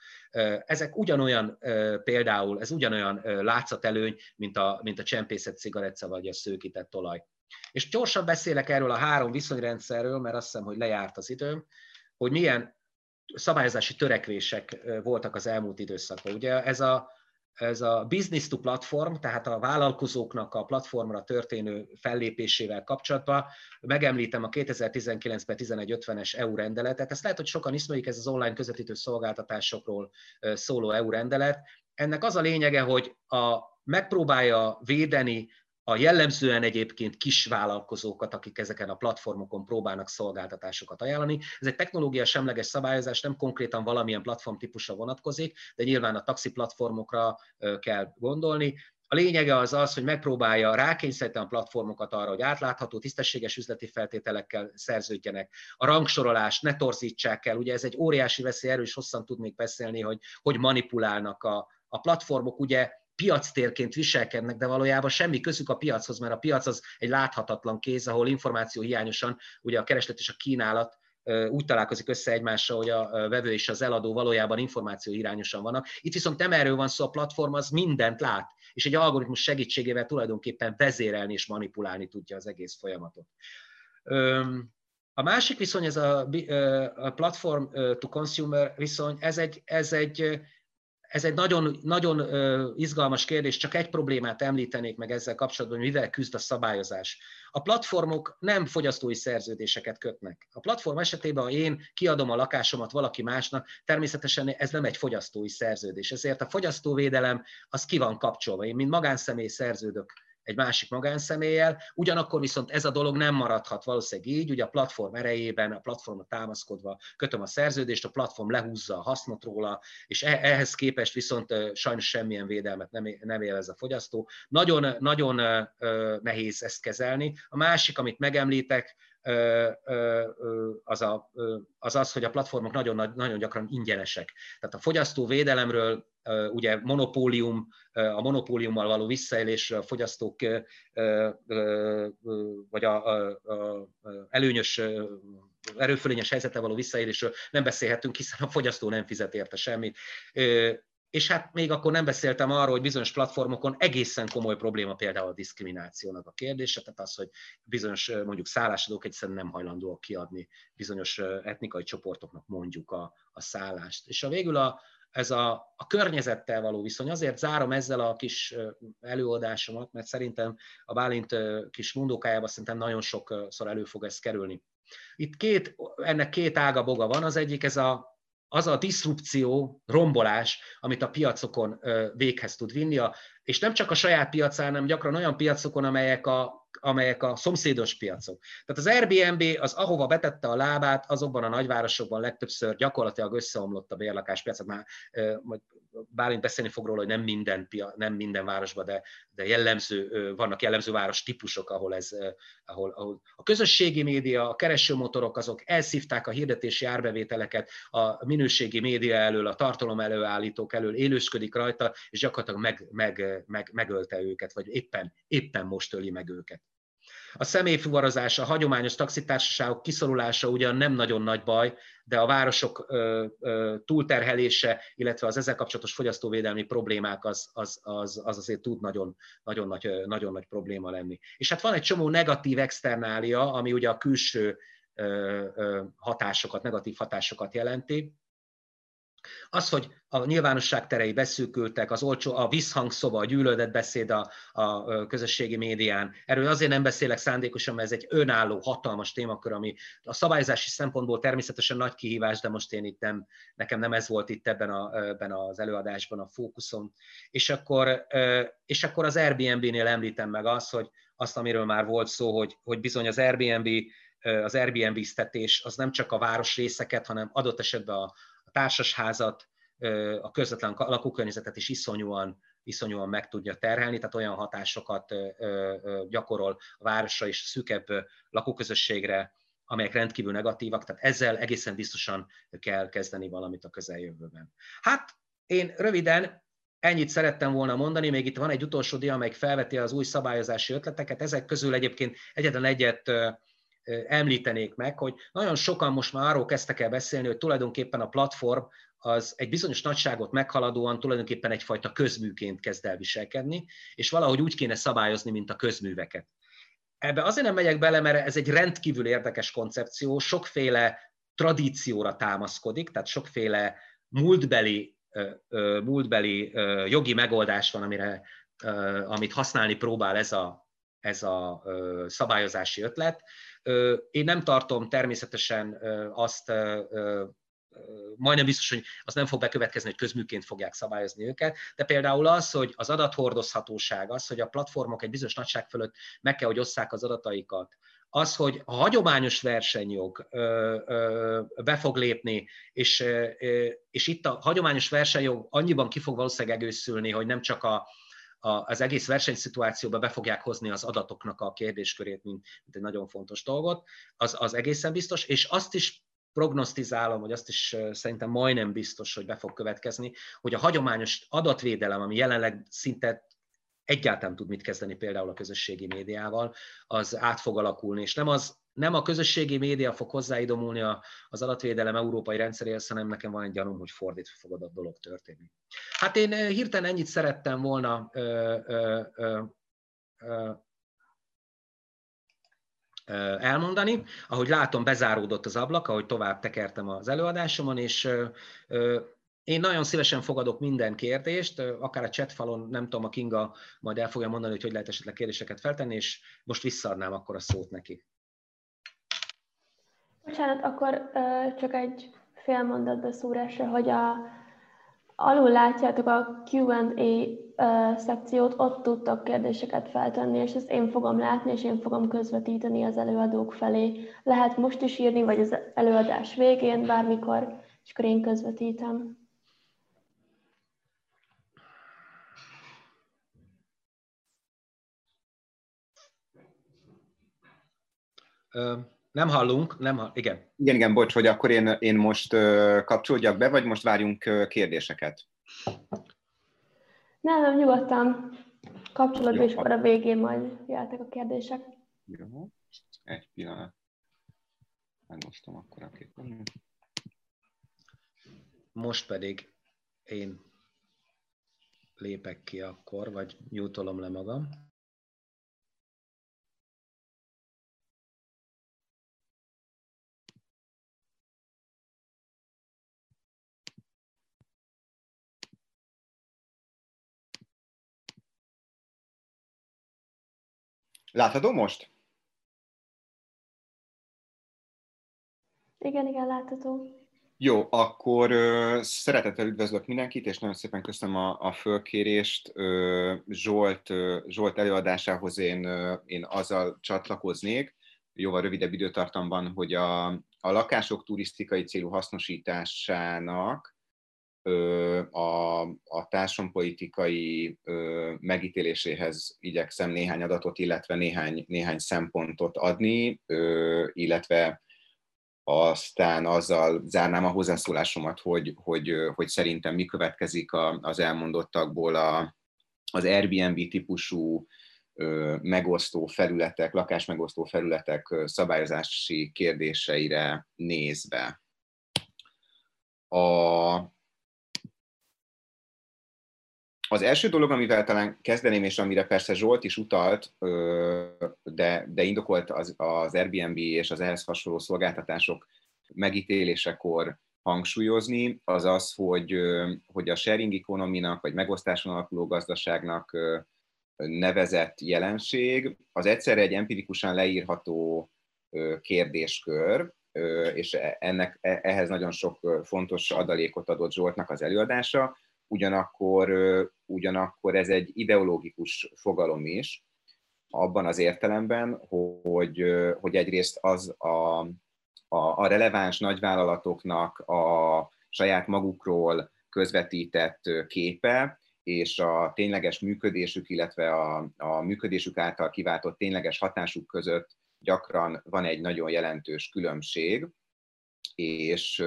ezek ugyanolyan például, ez ugyanolyan látszatelőny, mint a, mint a csempészet cigaretta vagy a szőkített olaj. És gyorsan beszélek erről a három viszonyrendszerről, mert azt hiszem, hogy lejárt az időm, hogy milyen szabályozási törekvések voltak az elmúlt időszakban. Ugye ez a ez a business to platform, tehát a vállalkozóknak a platformra történő fellépésével kapcsolatban megemlítem a 2019-ben 1150-es EU rendeletet. Ezt lehet, hogy sokan ismerik, ez az online közvetítő szolgáltatásokról szóló EU rendelet. Ennek az a lényege, hogy a, megpróbálja védeni a jellemzően egyébként kis vállalkozókat, akik ezeken a platformokon próbálnak szolgáltatásokat ajánlani. Ez egy technológia semleges szabályozás, nem konkrétan valamilyen platform típusra vonatkozik, de nyilván a taxi platformokra kell gondolni. A lényege az az, hogy megpróbálja rákényszeríteni a platformokat arra, hogy átlátható, tisztességes üzleti feltételekkel szerződjenek. A rangsorolást ne torzítsák el, ugye ez egy óriási veszély, erről is hosszan tudnék beszélni, hogy hogy manipulálnak a, a platformok, ugye piactérként viselkednek, de valójában semmi közük a piachoz, mert a piac az egy láthatatlan kéz, ahol információ hiányosan ugye a kereslet és a kínálat úgy találkozik össze egymással, hogy a vevő és az eladó valójában információ irányosan vannak. Itt viszont nem erről van szó, a platform az mindent lát, és egy algoritmus segítségével tulajdonképpen vezérelni és manipulálni tudja az egész folyamatot. A másik viszony, ez a, platform to consumer viszony, ez egy, ez egy ez egy nagyon, nagyon izgalmas kérdés, csak egy problémát említenék meg ezzel kapcsolatban, hogy mivel küzd a szabályozás. A platformok nem fogyasztói szerződéseket kötnek. A platform esetében, ha én kiadom a lakásomat valaki másnak, természetesen ez nem egy fogyasztói szerződés. Ezért a fogyasztóvédelem az ki van kapcsolva. Én, mint magánszemély szerződök egy másik magánszeméllyel, ugyanakkor viszont ez a dolog nem maradhat valószínűleg így, ugye a platform erejében, a platformra támaszkodva kötöm a szerződést, a platform lehúzza a hasznot róla, és e-, ehhez képest viszont sajnos semmilyen védelmet nem, nem élvez a fogyasztó. Nagyon, nagyon nehéz ezt kezelni. A másik, amit megemlítek, az, a, az az, hogy a platformok nagyon, nagyon gyakran ingyenesek. Tehát a fogyasztóvédelemről ugye monopólium, a monopóliummal való visszaélésről a fogyasztók vagy a, a, a előnyös erőfölényes helyzete való visszaélésről nem beszélhetünk, hiszen a fogyasztó nem fizet érte semmit. És hát még akkor nem beszéltem arról, hogy bizonyos platformokon egészen komoly probléma például a diszkriminációnak a kérdése, tehát az, hogy bizonyos mondjuk szállásadók egyszerűen nem hajlandóak kiadni bizonyos etnikai csoportoknak mondjuk a, a szállást. És a végül a, ez a, a környezettel való viszony. Azért zárom ezzel a kis előadásomat, mert szerintem a Bálint kis mundókájában szerintem nagyon sokszor elő fog ez kerülni. Itt két, ennek két ága boga van, az egyik ez a az a diszrupció, rombolás, amit a piacokon véghez tud vinni, és nem csak a saját piacán, hanem gyakran olyan piacokon, amelyek a, amelyek a szomszédos piacok. Tehát az Airbnb az ahova betette a lábát, azokban a nagyvárosokban legtöbbször gyakorlatilag összeomlott a bérlakáspiac, már Bálint beszélni fog róla, hogy nem minden, nem minden városban, de, de jellemző, vannak jellemző város típusok, ahol, ez, ahol, ahol a közösségi média, a keresőmotorok azok elszívták a hirdetési árbevételeket a minőségi média elől, a tartalom előállítók elől, élősködik rajta, és gyakorlatilag meg, meg, meg, megölte őket, vagy éppen, éppen most öli meg őket. A személyfuvarozás, a hagyományos taxitársaságok kiszorulása ugyan nem nagyon nagy baj, de a városok ö, ö, túlterhelése, illetve az ezzel kapcsolatos fogyasztóvédelmi problémák az, az, az, az azért tud nagyon, nagyon, nagy, nagyon nagy probléma lenni. És hát van egy csomó negatív externália, ami ugye a külső hatásokat, negatív hatásokat jelenti. Az, hogy a nyilvánosság terei beszűkültek, az olcsó, a visszhangszoba, a gyűlölet beszéd a, a közösségi médián. Erről azért nem beszélek szándékosan, mert ez egy önálló, hatalmas témakör, ami a szabályozási szempontból természetesen nagy kihívás, de most én itt nem, nekem nem ez volt itt ebben, a, ebben az előadásban a fókuszom. És akkor, és akkor az Airbnb-nél említem meg azt, hogy azt, amiről már volt szó, hogy, hogy bizony az Airbnb az Airbnb-ztetés az nem csak a városrészeket, hanem adott esetben a, társasházat, a közvetlen lakókörnyezetet is iszonyúan, iszonyúan meg tudja terhelni, tehát olyan hatásokat gyakorol a városra és szűkebb lakóközösségre, amelyek rendkívül negatívak, tehát ezzel egészen biztosan kell kezdeni valamit a közeljövőben. Hát én röviden ennyit szerettem volna mondani, még itt van egy utolsó dia, amelyik felveti az új szabályozási ötleteket, ezek közül egyébként egyetlen egyet említenék meg, hogy nagyon sokan most már arról kezdtek el beszélni, hogy tulajdonképpen a platform az egy bizonyos nagyságot meghaladóan tulajdonképpen egyfajta közműként kezd el viselkedni, és valahogy úgy kéne szabályozni, mint a közműveket. Ebbe azért nem megyek bele, mert ez egy rendkívül érdekes koncepció, sokféle tradícióra támaszkodik, tehát sokféle múltbeli, múltbeli jogi megoldás van, amire, amit használni próbál ez a, ez a szabályozási ötlet. Én nem tartom természetesen azt majdnem biztos, hogy az nem fog bekövetkezni, hogy közműként fogják szabályozni őket, de például az, hogy az adathordozhatóság, az, hogy a platformok egy bizonyos nagyság fölött meg kell, hogy osszák az adataikat, az, hogy a hagyományos versenyjog be fog lépni, és, és itt a hagyományos versenyjog annyiban ki fog valószínűleg egészülni, hogy nem csak a, az egész versenyszituációba be fogják hozni az adatoknak a kérdéskörét, mint, mint egy nagyon fontos dolgot, az, az egészen biztos, és azt is prognosztizálom, hogy azt is szerintem majdnem biztos, hogy be fog következni, hogy a hagyományos adatvédelem, ami jelenleg szinte egyáltalán tud mit kezdeni például a közösségi médiával, az át fog alakulni, és nem az nem a közösségi média fog hozzáidomulni az adatvédelem európai rendszeréhez, hanem nekem van egy gyanúm, hogy fordítva fog a dolog történni. Hát én hirtelen ennyit szerettem volna ö, ö, ö, elmondani. Ahogy látom, bezáródott az ablak, ahogy tovább tekertem az előadásomon, és én nagyon szívesen fogadok minden kérdést, akár a chatfalon, nem tudom, a Kinga majd el fogja mondani, hogy hogy lehet esetleg kérdéseket feltenni, és most visszaadnám akkor a szót neki. Bocsánat, akkor csak egy fél mondatba szúrásra, hogy a, alul látjátok a Q&A szekciót, ott tudtok kérdéseket feltenni, és ezt én fogom látni, és én fogom közvetíteni az előadók felé. Lehet most is írni, vagy az előadás végén, bármikor, és akkor én közvetítem. Nem hallunk, nem hall, igen. Igen, igen, bocs, hogy akkor én, én most kapcsolódjak be, vagy most várjunk kérdéseket? Nem, nem, nyugodtan kapcsolatban, és akkor a végén majd jöhetek a kérdések. Jó, egy pillanat. Megosztom akkor a képet. Most pedig én lépek ki akkor, vagy nyújtolom le magam. Látható most? Igen, igen, látható. Jó, akkor uh, szeretettel üdvözlök mindenkit, és nagyon szépen köszönöm a, a fölkérést. Uh, Zsolt, uh, Zsolt előadásához én, uh, én azzal csatlakoznék, jóval rövidebb időtartamban, hogy a, a lakások turisztikai célú hasznosításának a, a társadalompolitikai megítéléséhez igyekszem néhány adatot, illetve néhány, néhány szempontot adni, illetve aztán azzal zárnám a hozzászólásomat, hogy, hogy, hogy szerintem mi következik az elmondottakból a, az Airbnb típusú megosztó felületek, lakásmegosztó felületek szabályozási kérdéseire nézve. A, az első dolog, amivel talán kezdeném, és amire persze Zsolt is utalt, de, de indokolt az, az Airbnb és az ehhez hasonló szolgáltatások megítélésekor hangsúlyozni, az az, hogy, hogy a sharing economy vagy megosztáson alapuló gazdaságnak nevezett jelenség, az egyszerre egy empirikusan leírható kérdéskör, és e, ennek, e, ehhez nagyon sok fontos adalékot adott Zsoltnak az előadása, ugyanakkor, ugyanakkor ez egy ideológikus fogalom is, abban az értelemben, hogy, hogy egyrészt az a, a, a releváns nagyvállalatoknak a saját magukról közvetített képe, és a tényleges működésük, illetve a, a működésük által kiváltott tényleges hatásuk között gyakran van egy nagyon jelentős különbség, és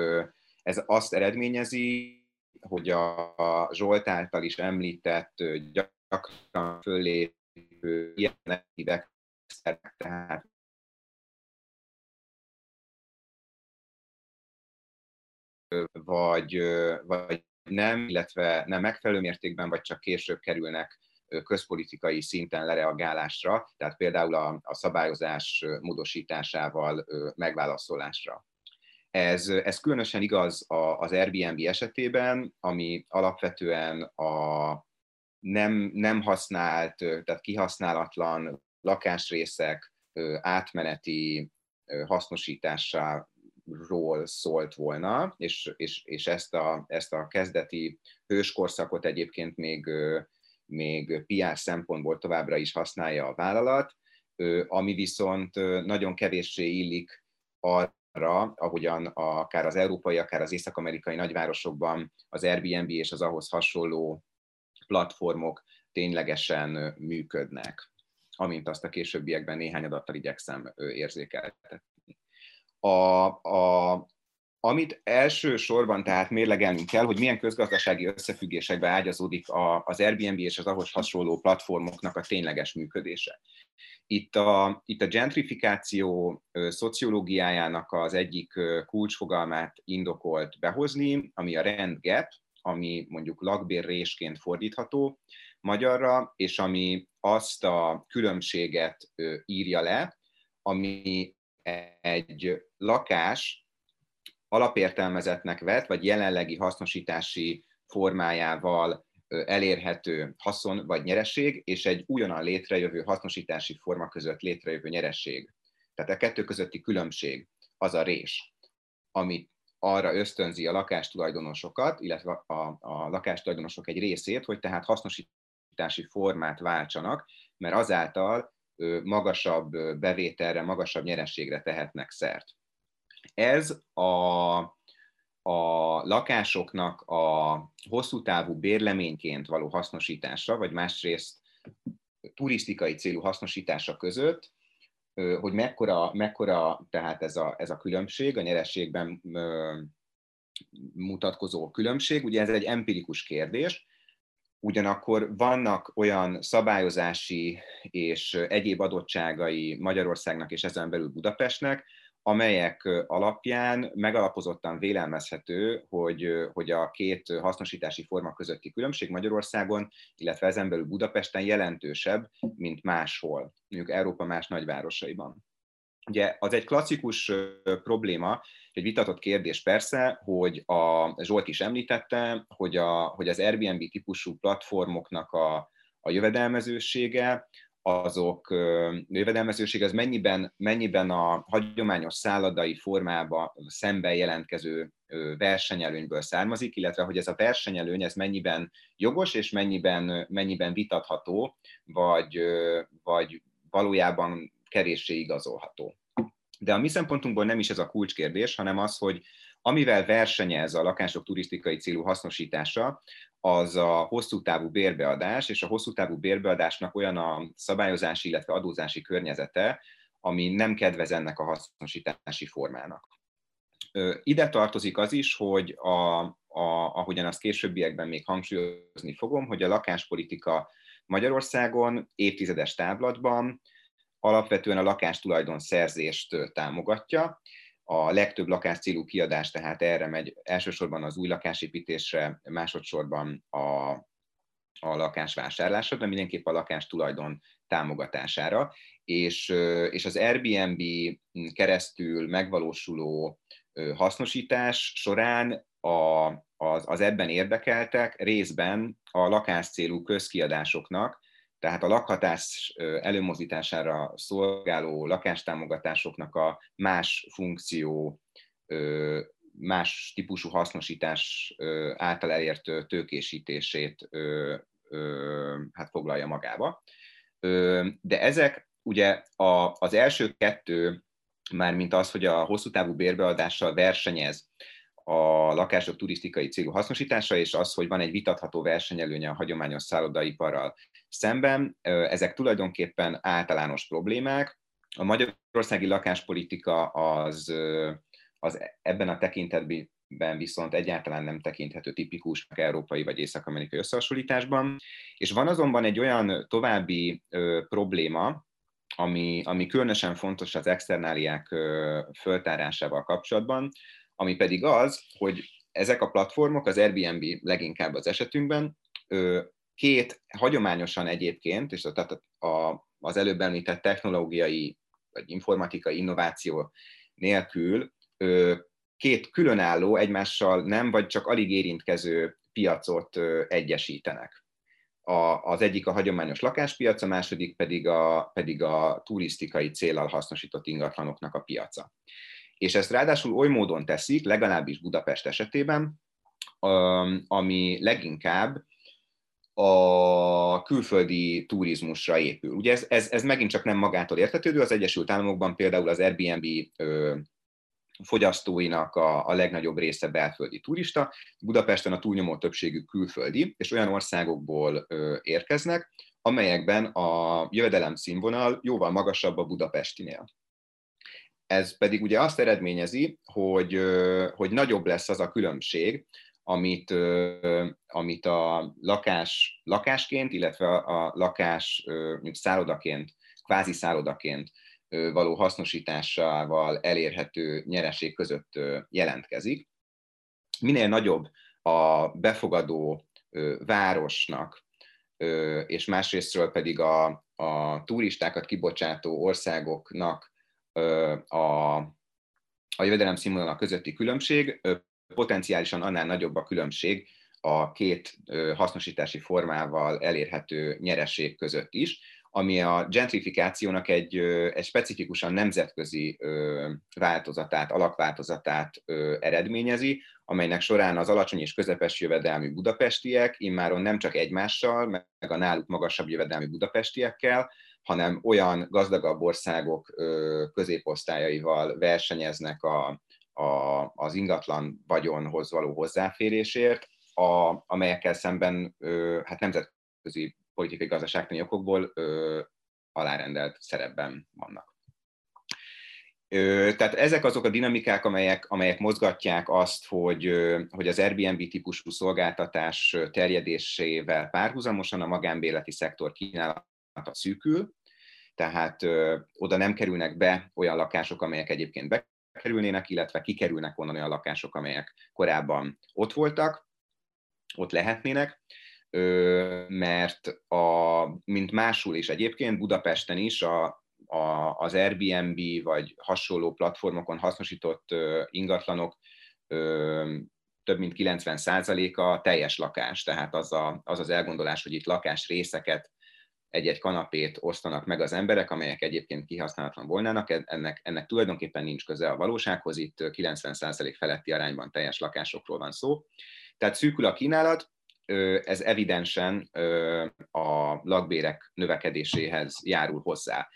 ez azt eredményezi, hogy a Zsolt által is említett gyakran föllépő ilyen tehát vagy, vagy nem, illetve nem megfelelő mértékben, vagy csak később kerülnek közpolitikai szinten lereagálásra, tehát például a, a szabályozás módosításával megválaszolásra. Ez, ez különösen igaz az Airbnb esetében, ami alapvetően a nem, nem használt, tehát kihasználatlan lakásrészek átmeneti hasznosításáról szólt volna, és, és, és ezt, a, ezt a kezdeti hőskorszakot egyébként még, még PR szempontból továbbra is használja a vállalat, ami viszont nagyon kevéssé illik arra, arra, ahogyan a, akár az európai, akár az észak-amerikai nagyvárosokban az Airbnb és az ahhoz hasonló platformok ténylegesen működnek, amint azt a későbbiekben néhány adattal igyekszem érzékeltetni. A, a, amit elsősorban tehát mérlegelnünk kell, hogy milyen közgazdasági összefüggésekbe ágyazódik az Airbnb és az ahhoz hasonló platformoknak a tényleges működése. Itt a, itt a gentrifikáció szociológiájának az egyik kulcsfogalmát indokolt behozni, ami a rent gap, ami mondjuk lakbérrésként fordítható magyarra, és ami azt a különbséget írja le, ami egy lakás alapértelmezetnek vett, vagy jelenlegi hasznosítási formájával elérhető haszon vagy nyereség, és egy újonnan létrejövő hasznosítási forma között létrejövő nyereség. Tehát a kettő közötti különbség az a rés, ami arra ösztönzi a lakástulajdonosokat, illetve a, a lakástulajdonosok egy részét, hogy tehát hasznosítási formát váltsanak, mert azáltal magasabb bevételre, magasabb nyerességre tehetnek szert. Ez a a lakásoknak a hosszú távú bérleményként való hasznosítása, vagy másrészt turisztikai célú hasznosítása között, hogy mekkora, mekkora tehát ez a, ez a különbség, a nyerességben mutatkozó különbség. Ugye ez egy empirikus kérdés, ugyanakkor vannak olyan szabályozási és egyéb adottságai Magyarországnak és ezen belül Budapestnek, amelyek alapján megalapozottan vélelmezhető, hogy, hogy a két hasznosítási forma közötti különbség Magyarországon, illetve ezen belül Budapesten jelentősebb, mint máshol, mondjuk Európa más nagyvárosaiban. Ugye az egy klasszikus probléma, egy vitatott kérdés persze, hogy a Zsolt is említette, hogy, a, hogy az Airbnb típusú platformoknak a, a jövedelmezősége azok jövedelmezőség az mennyiben, mennyiben a hagyományos szállodai formába szemben jelentkező versenyelőnyből származik, illetve hogy ez a versenyelőny ez mennyiben jogos és mennyiben, mennyiben vitatható, vagy, vagy valójában keréssé igazolható. De a mi szempontunkból nem is ez a kulcskérdés, hanem az, hogy amivel versenyez a lakások turisztikai célú hasznosítása, az a hosszú távú bérbeadás, és a hosszú távú bérbeadásnak olyan a szabályozási, illetve adózási környezete, ami nem kedvez ennek a hasznosítási formának. Ide tartozik az is, hogy a, a, ahogyan azt későbbiekben még hangsúlyozni fogom, hogy a lakáspolitika Magyarországon évtizedes táblatban alapvetően a lakástulajdon szerzést támogatja, a legtöbb lakáscélú kiadás tehát erre megy, elsősorban az új lakásépítésre, másodszorban a, a lakásvásárlásra, de mindenképp a lakás tulajdon támogatására, és, és az Airbnb keresztül megvalósuló hasznosítás során a, az, az ebben érdekeltek részben a lakáscélú közkiadásoknak tehát a lakhatás előmozdítására szolgáló lakástámogatásoknak a más funkció, más típusú hasznosítás által elért tőkésítését hát foglalja magába. De ezek ugye az első kettő, már mint az, hogy a hosszú távú bérbeadással versenyez a lakások turisztikai célú hasznosítása, és az, hogy van egy vitatható versenyelőnye a hagyományos szállodaiparral szemben. Ezek tulajdonképpen általános problémák. A magyarországi lakáspolitika az, az ebben a tekintetben viszont egyáltalán nem tekinthető tipikusnak európai vagy észak-amerikai összehasonlításban. És van azonban egy olyan további ö, probléma, ami, ami különösen fontos az externáliák ö, föltárásával kapcsolatban, ami pedig az, hogy ezek a platformok, az Airbnb leginkább az esetünkben, két hagyományosan egyébként, és tehát a, az előbb említett technológiai vagy informatikai innováció nélkül két különálló, egymással nem, vagy csak alig érintkező piacot egyesítenek. A, az egyik a hagyományos lakáspiac, a második pedig a, pedig a turisztikai célral hasznosított ingatlanoknak a piaca és ezt ráadásul oly módon teszik, legalábbis Budapest esetében, ami leginkább a külföldi turizmusra épül. Ugye ez, ez, ez megint csak nem magától értetődő, az Egyesült Államokban például az Airbnb ö, fogyasztóinak a, a legnagyobb része belföldi turista, Budapesten a túlnyomó többségük külföldi, és olyan országokból ö, érkeznek, amelyekben a jövedelem színvonal jóval magasabb a budapestinél. Ez pedig ugye azt eredményezi, hogy, hogy nagyobb lesz az a különbség, amit, amit a lakás lakásként, illetve a lakás szállodaként, kvázi szállodaként való hasznosításával elérhető nyereség között jelentkezik. Minél nagyobb a befogadó városnak, és másrésztről pedig a, a turistákat kibocsátó országoknak a, a jövedelem színvonalak közötti különbség, potenciálisan annál nagyobb a különbség a két hasznosítási formával elérhető nyereség között is, ami a gentrifikációnak egy, egy specifikusan nemzetközi változatát, alakváltozatát eredményezi, amelynek során az alacsony és közepes jövedelmű budapestiek immáron nem csak egymással, meg a náluk magasabb jövedelmű budapestiekkel, hanem olyan gazdagabb országok középosztályaival versenyeznek a, a, az ingatlan vagyonhoz való hozzáférésért, a, amelyekkel szemben hát nemzetközi politikai gazdaságtani okokból alárendelt szerepben vannak. Tehát ezek azok a dinamikák, amelyek, amelyek mozgatják azt, hogy, hogy az Airbnb típusú szolgáltatás terjedésével párhuzamosan a magánbéleti szektor kínálata szűkül, tehát ö, oda nem kerülnek be olyan lakások, amelyek egyébként bekerülnének, illetve kikerülnek onnan olyan lakások, amelyek korábban ott voltak, ott lehetnének, mert a, mint másul is egyébként Budapesten is a, a, az Airbnb vagy hasonló platformokon hasznosított ingatlanok több mint 90%-a teljes lakás, tehát az, a, az az elgondolás, hogy itt lakás részeket egy-egy kanapét osztanak meg az emberek, amelyek egyébként kihasználatlan volnának, ennek, ennek tulajdonképpen nincs köze a valósághoz, itt 90% feletti arányban teljes lakásokról van szó. Tehát szűkül a kínálat, ez evidensen a lakbérek növekedéséhez járul hozzá.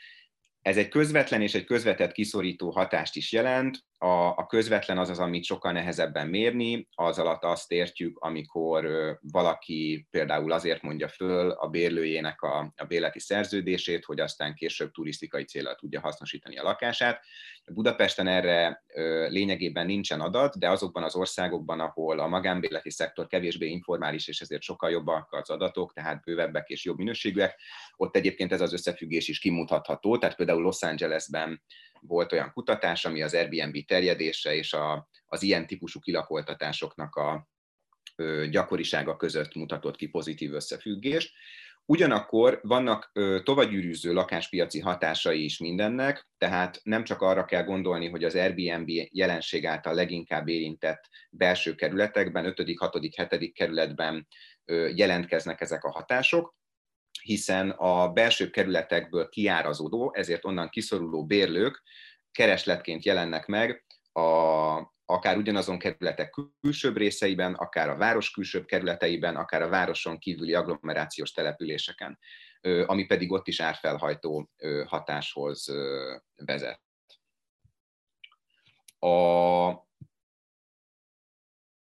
Ez egy közvetlen és egy közvetett kiszorító hatást is jelent. A, a közvetlen az az, amit sokkal nehezebben mérni, az alatt azt értjük, amikor valaki például azért mondja föl a bérlőjének a, a béleti szerződését, hogy aztán később turisztikai célra tudja hasznosítani a lakását. Budapesten erre lényegében nincsen adat, de azokban az országokban, ahol a magánbéleti szektor kevésbé informális, és ezért sokkal jobbak az adatok, tehát bővebbek és jobb minőségűek, ott egyébként ez az összefüggés is kimutatható. Tehát például Los Angelesben volt olyan kutatás, ami az Airbnb terjedése és a, az ilyen típusú kilakoltatásoknak a gyakorisága között mutatott ki pozitív összefüggést. Ugyanakkor vannak tovagyűrűző lakáspiaci hatásai is mindennek, tehát nem csak arra kell gondolni, hogy az Airbnb jelenség által leginkább érintett belső kerületekben, 5., 6., 7. kerületben jelentkeznek ezek a hatások, hiszen a belső kerületekből kiárazódó, ezért onnan kiszoruló bérlők keresletként jelennek meg a, akár ugyanazon kerületek külsőbb részeiben, akár a város külsőbb kerületeiben, akár a városon kívüli agglomerációs településeken, ami pedig ott is árfelhajtó hatáshoz vezet. A,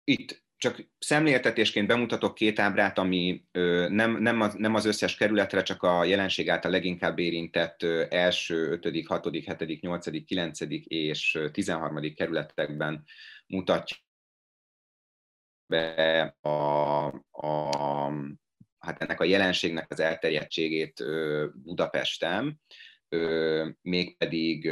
itt csak szemléltetésként bemutatok két ábrát, ami nem, nem, az, nem az összes kerületre, csak a jelenség által leginkább érintett első, 5., 6., 7., 8., 9. és 13. kerületekben mutatja be a, a, hát ennek a jelenségnek az elterjedtségét Budapesten, mégpedig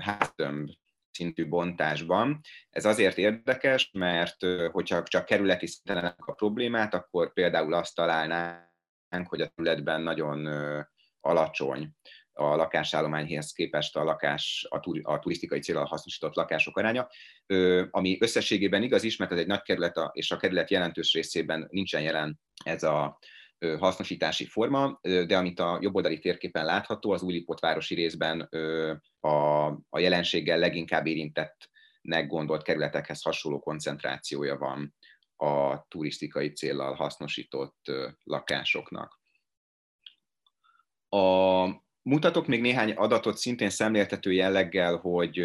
háztömb szintű bontásban. Ez azért érdekes, mert hogyha csak kerületi szinten a problémát, akkor például azt találnánk, hogy a területben nagyon alacsony a lakásállományhoz képest a, lakás, a, turisztikai célral hasznosított lakások aránya, ami összességében igaz is, mert ez egy nagy kerület, és a kerület jelentős részében nincsen jelen ez a hasznosítási forma, de amit a jobboldali térképen látható, az Újlipott városi részben a, a jelenséggel leginkább érintettnek gondolt kerületekhez hasonló koncentrációja van a turisztikai céllal hasznosított lakásoknak. A, mutatok még néhány adatot szintén szemléltető jelleggel, hogy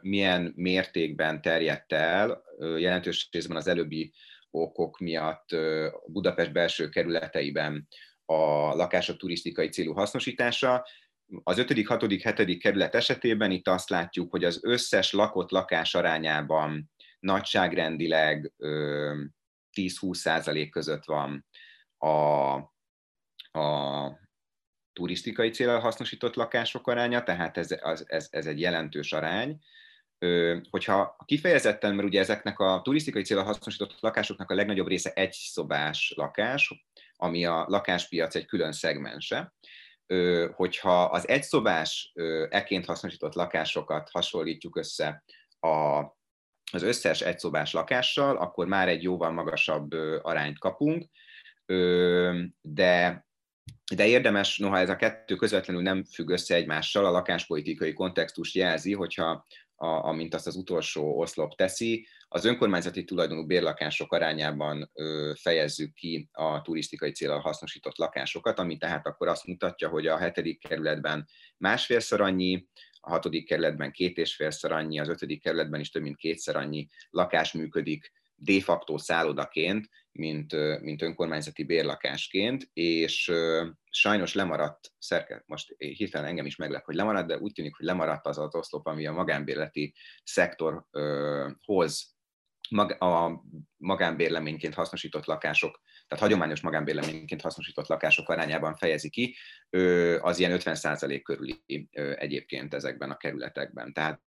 milyen mértékben terjedt el, jelentős részben az előbbi okok miatt Budapest belső kerületeiben a lakások turisztikai célú hasznosítása. az 5., 6., 7. kerület esetében itt azt látjuk, hogy az összes lakott lakás arányában nagyságrendileg 10-20 százalék között van a, a turisztikai célral hasznosított lakások aránya, tehát ez, ez, ez egy jelentős arány. Hogyha kifejezetten, mert ugye ezeknek a turisztikai célral hasznosított lakásoknak a legnagyobb része egy szobás lakás, ami a lakáspiac egy külön szegmense, hogyha az egyszobás eként hasznosított lakásokat hasonlítjuk össze a, az összes egyszobás lakással, akkor már egy jóval magasabb arányt kapunk, de de érdemes, noha ez a kettő közvetlenül nem függ össze egymással, a lakáspolitikai kontextus jelzi, hogyha a, amint azt az utolsó oszlop teszi, az önkormányzati tulajdonú bérlakások arányában ö, fejezzük ki a turisztikai célral hasznosított lakásokat, ami tehát akkor azt mutatja, hogy a hetedik kerületben másfélszer annyi, a hatodik kerületben két és félszer annyi, az ötödik kerületben is több mint kétszer annyi lakás működik de facto szállodaként, mint, mint önkormányzati bérlakásként, és sajnos lemaradt, szerke, most hirtelen engem is meglep, hogy lemaradt, de úgy tűnik, hogy lemaradt az az oszlop, ami a magánbérleti szektorhoz a magánbérleményként hasznosított lakások, tehát hagyományos magánbérleményként hasznosított lakások arányában fejezi ki, az ilyen 50% körüli egyébként ezekben a kerületekben. Tehát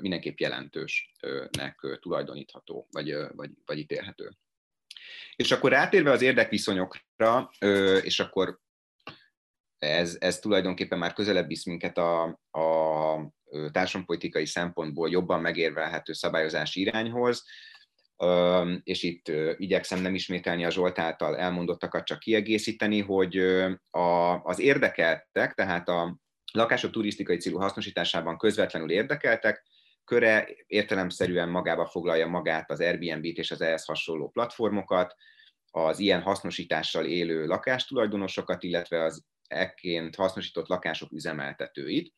mindenképp jelentősnek tulajdonítható, vagy, vagy, vagy ítélhető. És akkor rátérve az érdekviszonyokra, és akkor ez, ez tulajdonképpen már közelebb visz minket a, a társadalompolitikai szempontból jobban megérvelhető szabályozási irányhoz, és itt igyekszem nem ismételni a Zsolt által elmondottakat, csak kiegészíteni, hogy a, az érdekeltek, tehát a lakások turisztikai célú hasznosításában közvetlenül érdekeltek, köre értelemszerűen magába foglalja magát az Airbnb-t és az ehhez hasonló platformokat, az ilyen hasznosítással élő lakástulajdonosokat, illetve az ekként hasznosított lakások üzemeltetőit.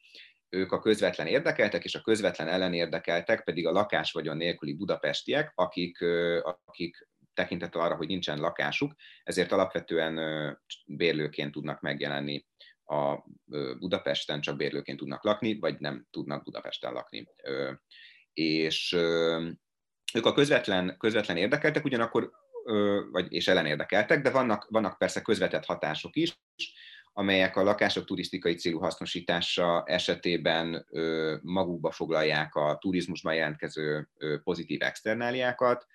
Ők a közvetlen érdekeltek, és a közvetlen ellenérdekeltek pedig a lakásvagyon nélküli budapestiek, akik, akik tekintettel arra, hogy nincsen lakásuk, ezért alapvetően bérlőként tudnak megjelenni a Budapesten csak bérlőként tudnak lakni, vagy nem tudnak Budapesten lakni. És ők a közvetlen, közvetlen érdekeltek, ugyanakkor, vagy, és ellenérdekeltek, de vannak, vannak persze közvetett hatások is, amelyek a lakások turisztikai célú hasznosítása esetében magukba foglalják a turizmusban jelentkező pozitív externáliákat,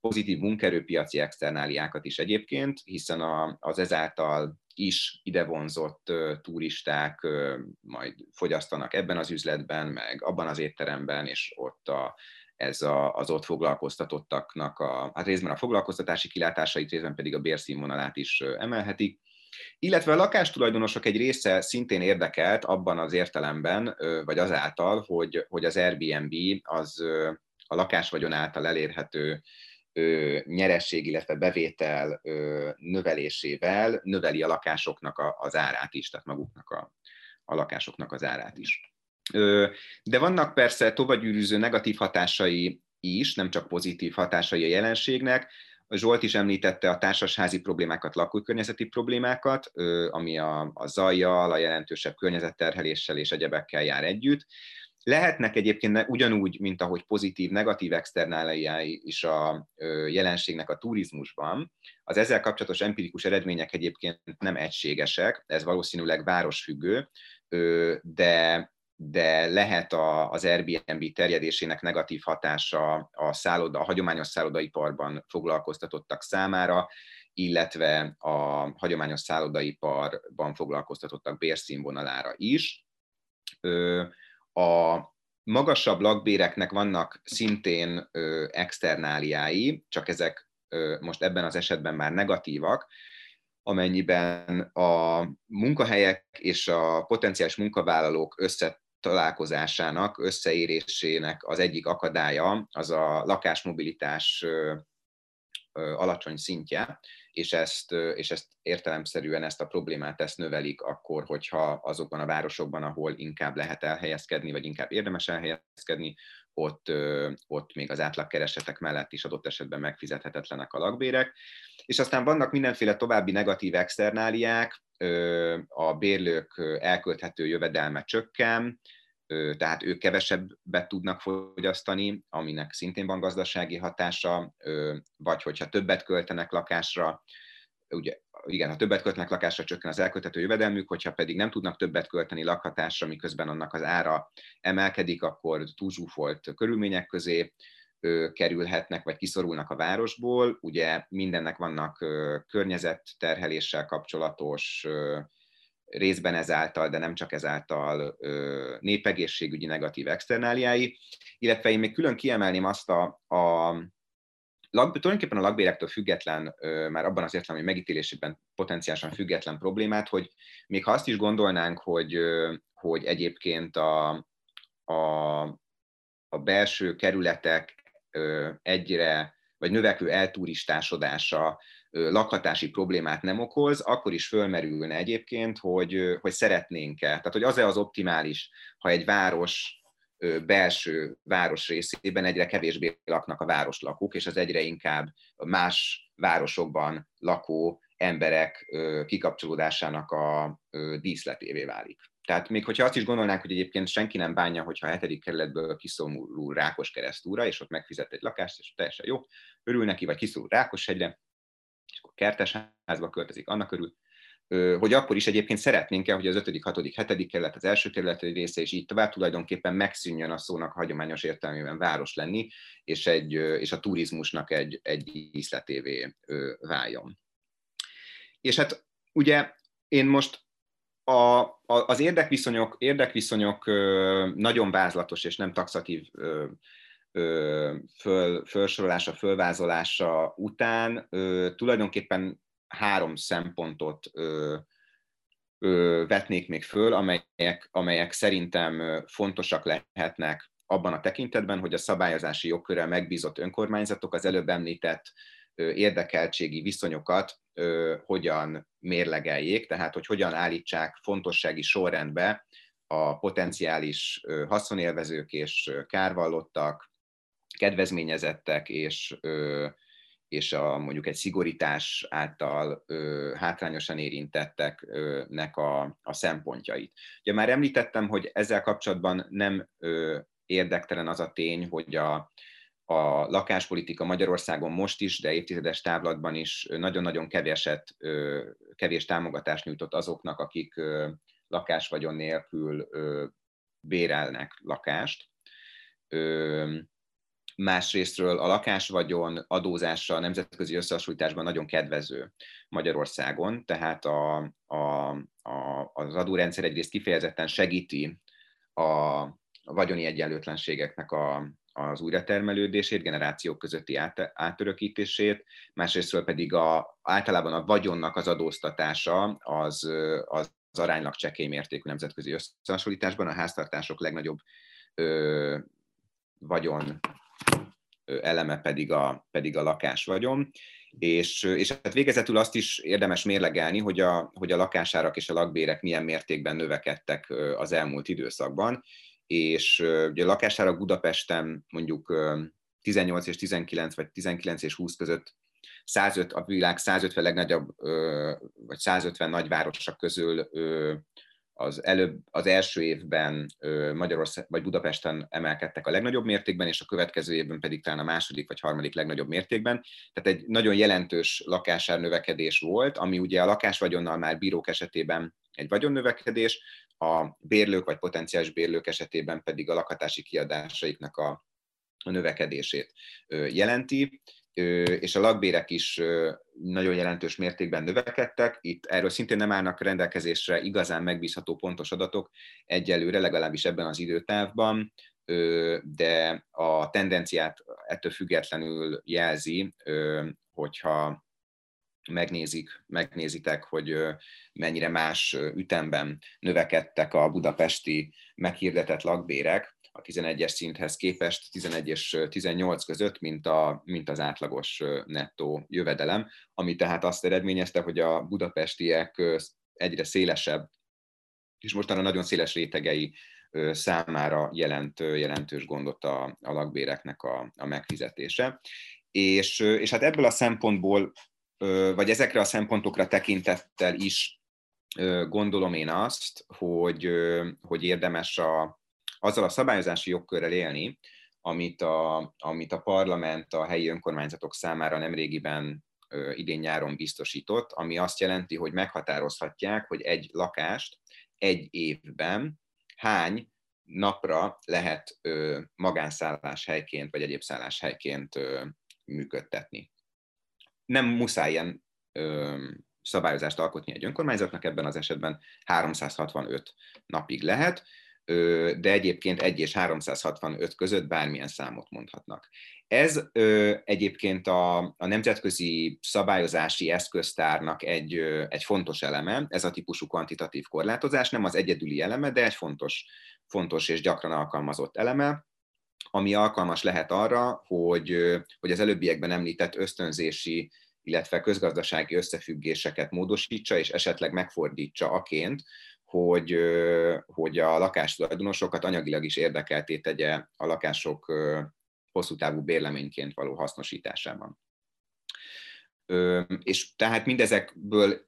pozitív munkerőpiaci externáliákat is egyébként, hiszen az ezáltal is idevonzott turisták majd fogyasztanak ebben az üzletben, meg abban az étteremben, és ott a, ez a, az ott foglalkoztatottaknak a, hát részben a foglalkoztatási kilátásait, részben pedig a bérszínvonalát is emelhetik. Illetve a lakástulajdonosok egy része szintén érdekelt abban az értelemben, vagy azáltal, hogy, hogy az Airbnb az a lakásvagyon által elérhető nyeresség, illetve bevétel növelésével növeli a lakásoknak az árát is, tehát maguknak a, a lakásoknak az árát is. De vannak persze tovagyűrűző negatív hatásai is, nem csak pozitív hatásai a jelenségnek. Zsolt is említette a társasházi problémákat, lakókörnyezeti problémákat, ami a, a zajjal, a jelentősebb környezetterheléssel és egyebekkel jár együtt. Lehetnek egyébként ugyanúgy, mint ahogy pozitív, negatív externáliái is a jelenségnek a turizmusban. Az ezzel kapcsolatos empirikus eredmények egyébként nem egységesek, ez valószínűleg városfüggő, de de lehet a, az Airbnb terjedésének negatív hatása a, szálloda, a hagyományos szállodaiparban foglalkoztatottak számára, illetve a hagyományos szállodaiparban foglalkoztatottak bérszínvonalára is. A magasabb lakbéreknek vannak szintén externáliái, csak ezek most ebben az esetben már negatívak, amennyiben a munkahelyek és a potenciális munkavállalók összetalálkozásának, összeérésének az egyik akadálya az a lakásmobilitás alacsony szintje, és ezt, és ezt értelemszerűen ezt a problémát ezt növelik akkor, hogyha azokban a városokban, ahol inkább lehet elhelyezkedni, vagy inkább érdemes elhelyezkedni, ott, ott még az átlagkeresetek mellett is adott esetben megfizethetetlenek a lakbérek. És aztán vannak mindenféle további negatív externáliák, a bérlők elkölthető jövedelme csökken, tehát ők kevesebbet tudnak fogyasztani, aminek szintén van gazdasági hatása, vagy hogyha többet költenek lakásra, ugye igen, ha többet költenek lakásra, csökken az elköltető jövedelmük, hogyha pedig nem tudnak többet költeni lakhatásra, miközben annak az ára emelkedik, akkor túlzsúfolt körülmények közé kerülhetnek, vagy kiszorulnak a városból. Ugye mindennek vannak környezetterheléssel kapcsolatos részben ezáltal, de nem csak ezáltal népegészségügyi negatív externáliái, illetve én még külön kiemelném azt a, a lag, tulajdonképpen a lagbérektől független, már abban az értelemben, hogy megítélésében potenciálisan független problémát, hogy még ha azt is gondolnánk, hogy, hogy egyébként a, a, a belső kerületek egyre, vagy növekvő elturisztásodása lakhatási problémát nem okoz, akkor is fölmerülne egyébként, hogy, hogy szeretnénk-e. Tehát, hogy az-e az optimális, ha egy város belső város részében egyre kevésbé laknak a városlakók, és az egyre inkább más városokban lakó emberek kikapcsolódásának a díszletévé válik. Tehát még hogyha azt is gondolnánk, hogy egyébként senki nem bánja, hogyha a hetedik kerületből kiszorul Rákos keresztúra, és ott megfizet egy lakást, és teljesen jó, örül neki, vagy kiszorul Rákoshegyre, és akkor kertesházba költözik annak körül, hogy akkor is egyébként szeretnénk-e, hogy az 5., 6., 7. kerület, az első kerület része, és így tovább tulajdonképpen megszűnjön a szónak a hagyományos értelmében város lenni, és, egy, és a turizmusnak egy, egy ízletévé váljon. És hát ugye én most a, a, az érdekviszonyok, érdekviszonyok nagyon vázlatos és nem taxatív föl, felsorolása, fölvázolása után tulajdonképpen három szempontot ö, ö, vetnék még föl, amelyek, amelyek szerintem fontosak lehetnek abban a tekintetben, hogy a szabályozási jogkörrel megbízott önkormányzatok az előbb említett ö, érdekeltségi viszonyokat hogyan mérlegeljék, tehát hogy hogyan állítsák fontossági sorrendbe a potenciális haszonélvezők és kárvallottak, kedvezményezettek és és a, mondjuk egy szigorítás által hátrányosan érintetteknek a, a szempontjait. Ugye már említettem, hogy ezzel kapcsolatban nem érdektelen az a tény, hogy a, a lakáspolitika Magyarországon most is, de évtizedes távlatban is nagyon-nagyon keveset, kevés támogatást nyújtott azoknak, akik lakásvagyon nélkül bérelnek lakást. Másrésztről a lakásvagyon adózása a nemzetközi összehasonlításban nagyon kedvező Magyarországon, tehát a, a, a, az adórendszer egyrészt kifejezetten segíti a, a vagyoni egyenlőtlenségeknek a, az újratermelődését, generációk közötti át, átörökítését, másrésztről pedig a, általában a vagyonnak az adóztatása az, az, az aránylag csekély mértékű nemzetközi összehasonlításban. A háztartások legnagyobb ö, vagyon eleme pedig a, pedig a lakás vagyon. És, és hát végezetül azt is érdemes mérlegelni, hogy a, hogy a lakásárak és a lakbérek milyen mértékben növekedtek az elmúlt időszakban, és ugye a lakásárak Budapesten mondjuk 18 és 19, vagy 19 és 20 között 105, a világ 150 legnagyobb, vagy 150 nagyvárosak közül az előbb, az első évben Magyarország vagy Budapesten emelkedtek a legnagyobb mértékben, és a következő évben pedig talán a második vagy harmadik legnagyobb mértékben. Tehát egy nagyon jelentős lakásár növekedés volt, ami ugye a lakásvagyonnal már bírók esetében egy vagyonnövekedés, a bérlők vagy potenciális bérlők esetében pedig a lakhatási kiadásaiknak a, a növekedését jelenti és a lakbérek is nagyon jelentős mértékben növekedtek. Itt erről szintén nem állnak rendelkezésre igazán megbízható pontos adatok egyelőre, legalábbis ebben az időtávban, de a tendenciát ettől függetlenül jelzi, hogyha megnézik, megnézitek, hogy mennyire más ütemben növekedtek a budapesti meghirdetett lakbérek, a 11-es szinthez képest 11 és 18 között, mint, a, mint az átlagos nettó jövedelem, ami tehát azt eredményezte, hogy a budapestiek egyre szélesebb, és mostanra nagyon széles rétegei számára jelent, jelentős gondot a, a lakbéreknek a, a megfizetése. És, és hát ebből a szempontból, vagy ezekre a szempontokra tekintettel is gondolom én azt, hogy, hogy érdemes a, azzal a szabályozási jogkörrel élni, amit a, amit a parlament a helyi önkormányzatok számára nemrégiben idén-nyáron biztosított, ami azt jelenti, hogy meghatározhatják, hogy egy lakást egy évben hány napra lehet magánszálláshelyként vagy egyéb szálláshelyként működtetni. Nem muszáj ilyen szabályozást alkotni egy önkormányzatnak, ebben az esetben 365 napig lehet, de egyébként 1 és 365 között bármilyen számot mondhatnak. Ez ö, egyébként a, a nemzetközi szabályozási eszköztárnak egy, ö, egy fontos eleme, ez a típusú kvantitatív korlátozás, nem az egyedüli eleme, de egy fontos, fontos és gyakran alkalmazott eleme, ami alkalmas lehet arra, hogy, hogy az előbbiekben említett ösztönzési, illetve közgazdasági összefüggéseket módosítsa, és esetleg megfordítsa aként, hogy, hogy a lakástulajdonosokat anyagilag is érdekelté tegye a lakások hosszú távú bérleményként való hasznosításában. És tehát mindezekből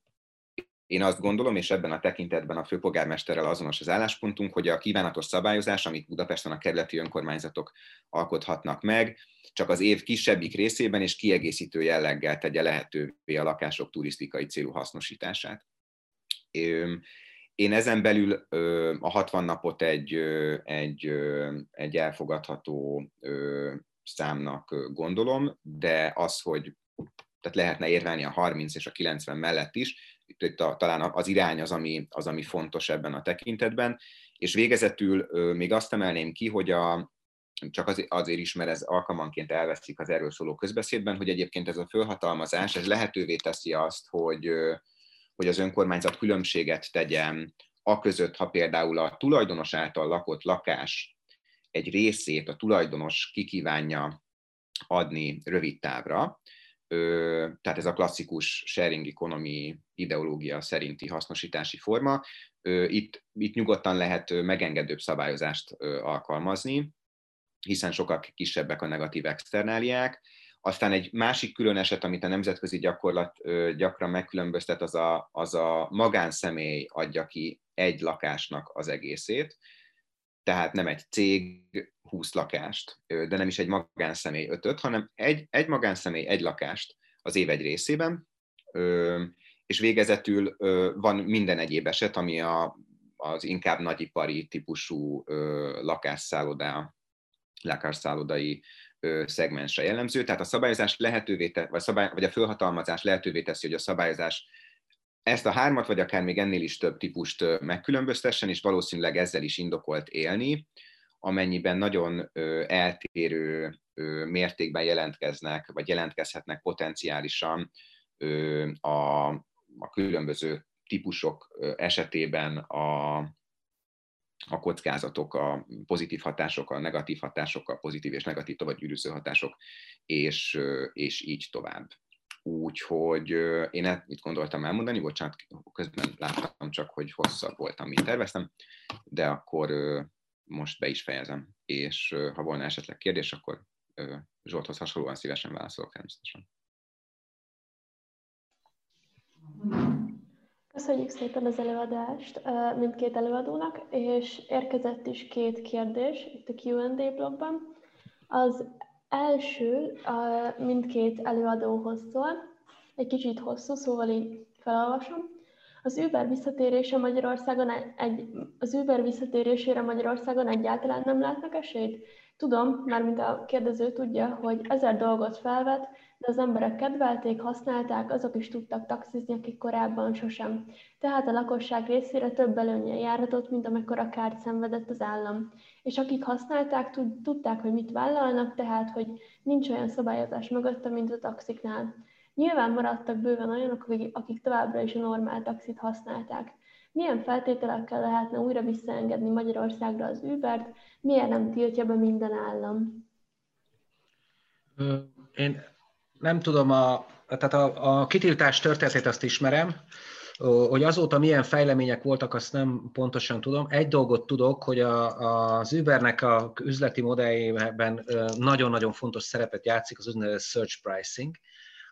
én azt gondolom, és ebben a tekintetben a főpolgármesterrel azonos az álláspontunk, hogy a kívánatos szabályozás, amit Budapesten a kerületi önkormányzatok alkothatnak meg, csak az év kisebbik részében és kiegészítő jelleggel tegye lehetővé a lakások turisztikai célú hasznosítását. Én ezen belül a 60 napot egy, egy, egy elfogadható számnak gondolom, de az, hogy tehát lehetne érvelni a 30 és a 90 mellett is, itt a, talán az irány az ami, az, ami fontos ebben a tekintetben, és végezetül még azt emelném ki, hogy a, csak azért, azért is, mert ez alkalmanként elveszik az erről szóló közbeszédben, hogy egyébként ez a fölhatalmazás, ez lehetővé teszi azt, hogy, hogy az önkormányzat különbséget tegyen a között, ha például a tulajdonos által lakott lakás egy részét a tulajdonos kikívánja adni rövid távra, tehát ez a klasszikus sharing economy ideológia szerinti hasznosítási forma. Itt, itt nyugodtan lehet megengedőbb szabályozást alkalmazni, hiszen sokkal kisebbek a negatív externáliák, aztán egy másik külön eset, amit a nemzetközi gyakorlat gyakran megkülönböztet, az a, az a magánszemély adja ki egy lakásnak az egészét, tehát nem egy cég 20 lakást, de nem is egy magánszemély ötöt, hanem egy, egy magánszemély egy lakást az év egy részében, és végezetül van minden egyéb eset, ami a, az inkább nagyipari típusú lakásszálloda, lakászállodai szegmensre jellemző, tehát a szabályozás lehetővé te, vagy, szabály, vagy a fölhatalmazás lehetővé teszi, hogy a szabályozás ezt a hármat, vagy akár még ennél is több típust megkülönböztessen, és valószínűleg ezzel is indokolt élni, amennyiben nagyon eltérő mértékben jelentkeznek, vagy jelentkezhetnek potenciálisan a, a különböző típusok esetében a, a kockázatok, a pozitív hatások, a negatív hatások, a pozitív és negatív továbbgyűrűző hatások, és, és így tovább. Úgyhogy én itt gondoltam elmondani, bocsánat, közben láttam csak, hogy hosszabb voltam, mint terveztem, de akkor most be is fejezem, és ha volna esetleg kérdés, akkor Zsolthoz hasonlóan szívesen válaszolok természetesen. Köszönjük szépen az előadást mindkét előadónak, és érkezett is két kérdés itt a Q&A blogban. Az első mindkét előadóhoz szól, egy kicsit hosszú, szóval így felolvasom. Az Uber visszatérése Magyarországon egy, az Uber visszatérésére Magyarországon egyáltalán nem látnak esélyt? Tudom, mármint a kérdező tudja, hogy ezer dolgot felvet, de az emberek kedvelték, használták, azok is tudtak taxizni, akik korábban sosem. Tehát a lakosság részére több előnye járhatott, mint a kárt szenvedett az állam. És akik használták, tudták, hogy mit vállalnak, tehát, hogy nincs olyan szabályozás mögötte, mint a taxiknál. Nyilván maradtak bőven olyanok, akik továbbra is a normál taxit használták. Milyen feltételekkel lehetne újra visszaengedni Magyarországra az Ubert, miért nem tiltja be minden állam? Én nem tudom, a, tehát a, a kitiltás történetét azt ismerem, hogy azóta milyen fejlemények voltak, azt nem pontosan tudom. Egy dolgot tudok, hogy a, az Ubernek a üzleti modelljében nagyon-nagyon fontos szerepet játszik az úgynevezett search pricing,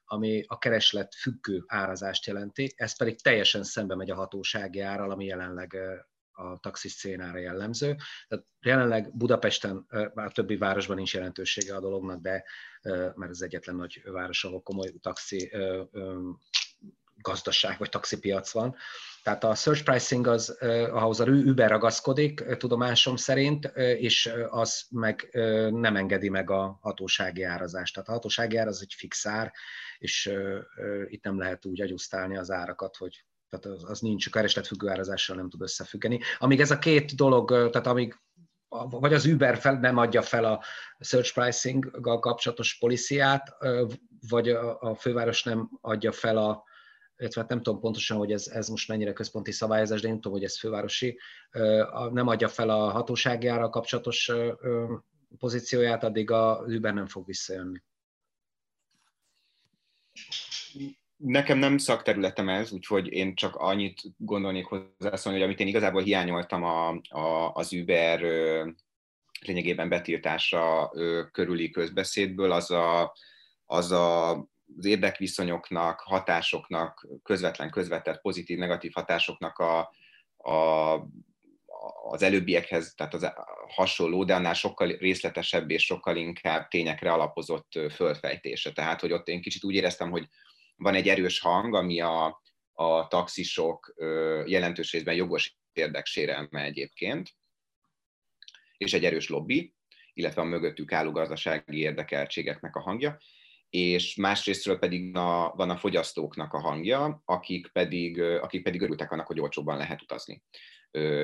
ami a kereslet függő árazást jelenti, ez pedig teljesen szembe megy a hatósági árral, ami jelenleg a taxi szénára jellemző. Tehát jelenleg Budapesten, már többi városban nincs jelentősége a dolognak, de mert ez egyetlen nagy város, ahol komoly taxi gazdaság vagy taxipiac van. Tehát a search pricing az, ahhoz a Uber ragaszkodik, tudomásom szerint, és az meg nem engedi meg a hatósági árazást. Tehát a hatósági ár az egy fix ár, és itt nem lehet úgy agyusztálni az árakat, hogy tehát az, az nincs, a keresletfüggő árazással nem tud összefüggeni. Amíg ez a két dolog, tehát amíg vagy az Uber fel, nem adja fel a search pricing-gal kapcsolatos policiát, vagy a, a főváros nem adja fel a, illetve hát nem tudom pontosan, hogy ez, ez most mennyire központi szabályozás, de én tudom, hogy ez fővárosi, nem adja fel a hatósági ára kapcsolatos pozícióját, addig a Uber nem fog visszajönni. Nekem nem szakterületem ez, úgyhogy én csak annyit gondolnék hozzászólni, hogy amit én igazából hiányoltam a, a, az Uber lényegében betiltása körüli közbeszédből, az a, az a az érdekviszonyoknak, hatásoknak, közvetlen, közvetett, pozitív, negatív hatásoknak a, a, az előbbiekhez, tehát az hasonló, de annál sokkal részletesebb és sokkal inkább tényekre alapozott fölfejtése. Tehát, hogy ott én kicsit úgy éreztem, hogy van egy erős hang, ami a, a taxisok jelentős részben jogos érdeksérelme egyébként, és egy erős lobby, illetve a mögöttük álló gazdasági érdekeltségeknek a hangja, és másrésztről pedig a, van a fogyasztóknak a hangja, akik pedig, akik pedig örültek annak, hogy olcsóbban lehet utazni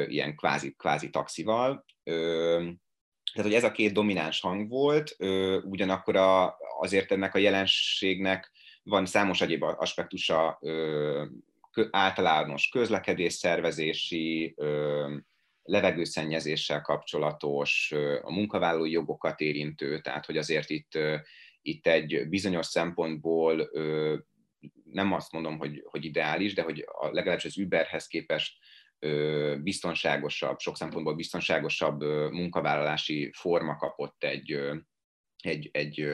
ilyen kvázi, kvázi taxival. Tehát, hogy ez a két domináns hang volt, ugyanakkor a, azért ennek a jelenségnek van számos egyéb aspektusa, általános közlekedés szervezési, levegőszennyezéssel kapcsolatos, a munkavállalói jogokat érintő, tehát hogy azért itt, itt egy bizonyos szempontból nem azt mondom, hogy, hogy ideális, de hogy a, legalábbis az Uberhez képest biztonságosabb, sok szempontból biztonságosabb munkavállalási forma kapott egy, egy, egy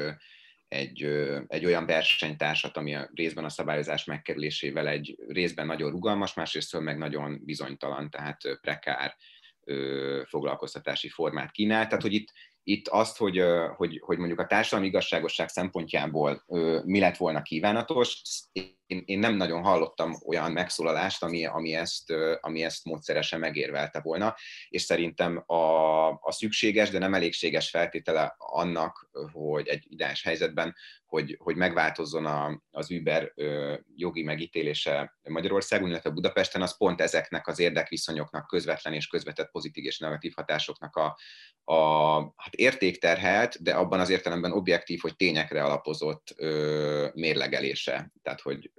egy, egy olyan versenytársat, ami a részben a szabályozás megkerülésével egy részben nagyon rugalmas, másrészt meg nagyon bizonytalan, tehát prekár foglalkoztatási formát kínál. Tehát, hogy itt, itt azt, hogy, hogy, hogy mondjuk a társadalmi igazságosság szempontjából mi lett volna kívánatos, én, én nem nagyon hallottam olyan megszólalást, ami, ami, ezt, ami ezt módszeresen megérvelte volna, és szerintem a, a szükséges, de nem elégséges feltétele annak, hogy egy ideális helyzetben, hogy, hogy megváltozzon a, az Uber jogi megítélése Magyarországon, illetve Budapesten, az pont ezeknek az érdekviszonyoknak, közvetlen és közvetett pozitív és negatív hatásoknak a, a hát értékterhelt, de abban az értelemben objektív, hogy tényekre alapozott ö, mérlegelése. Tehát, hogy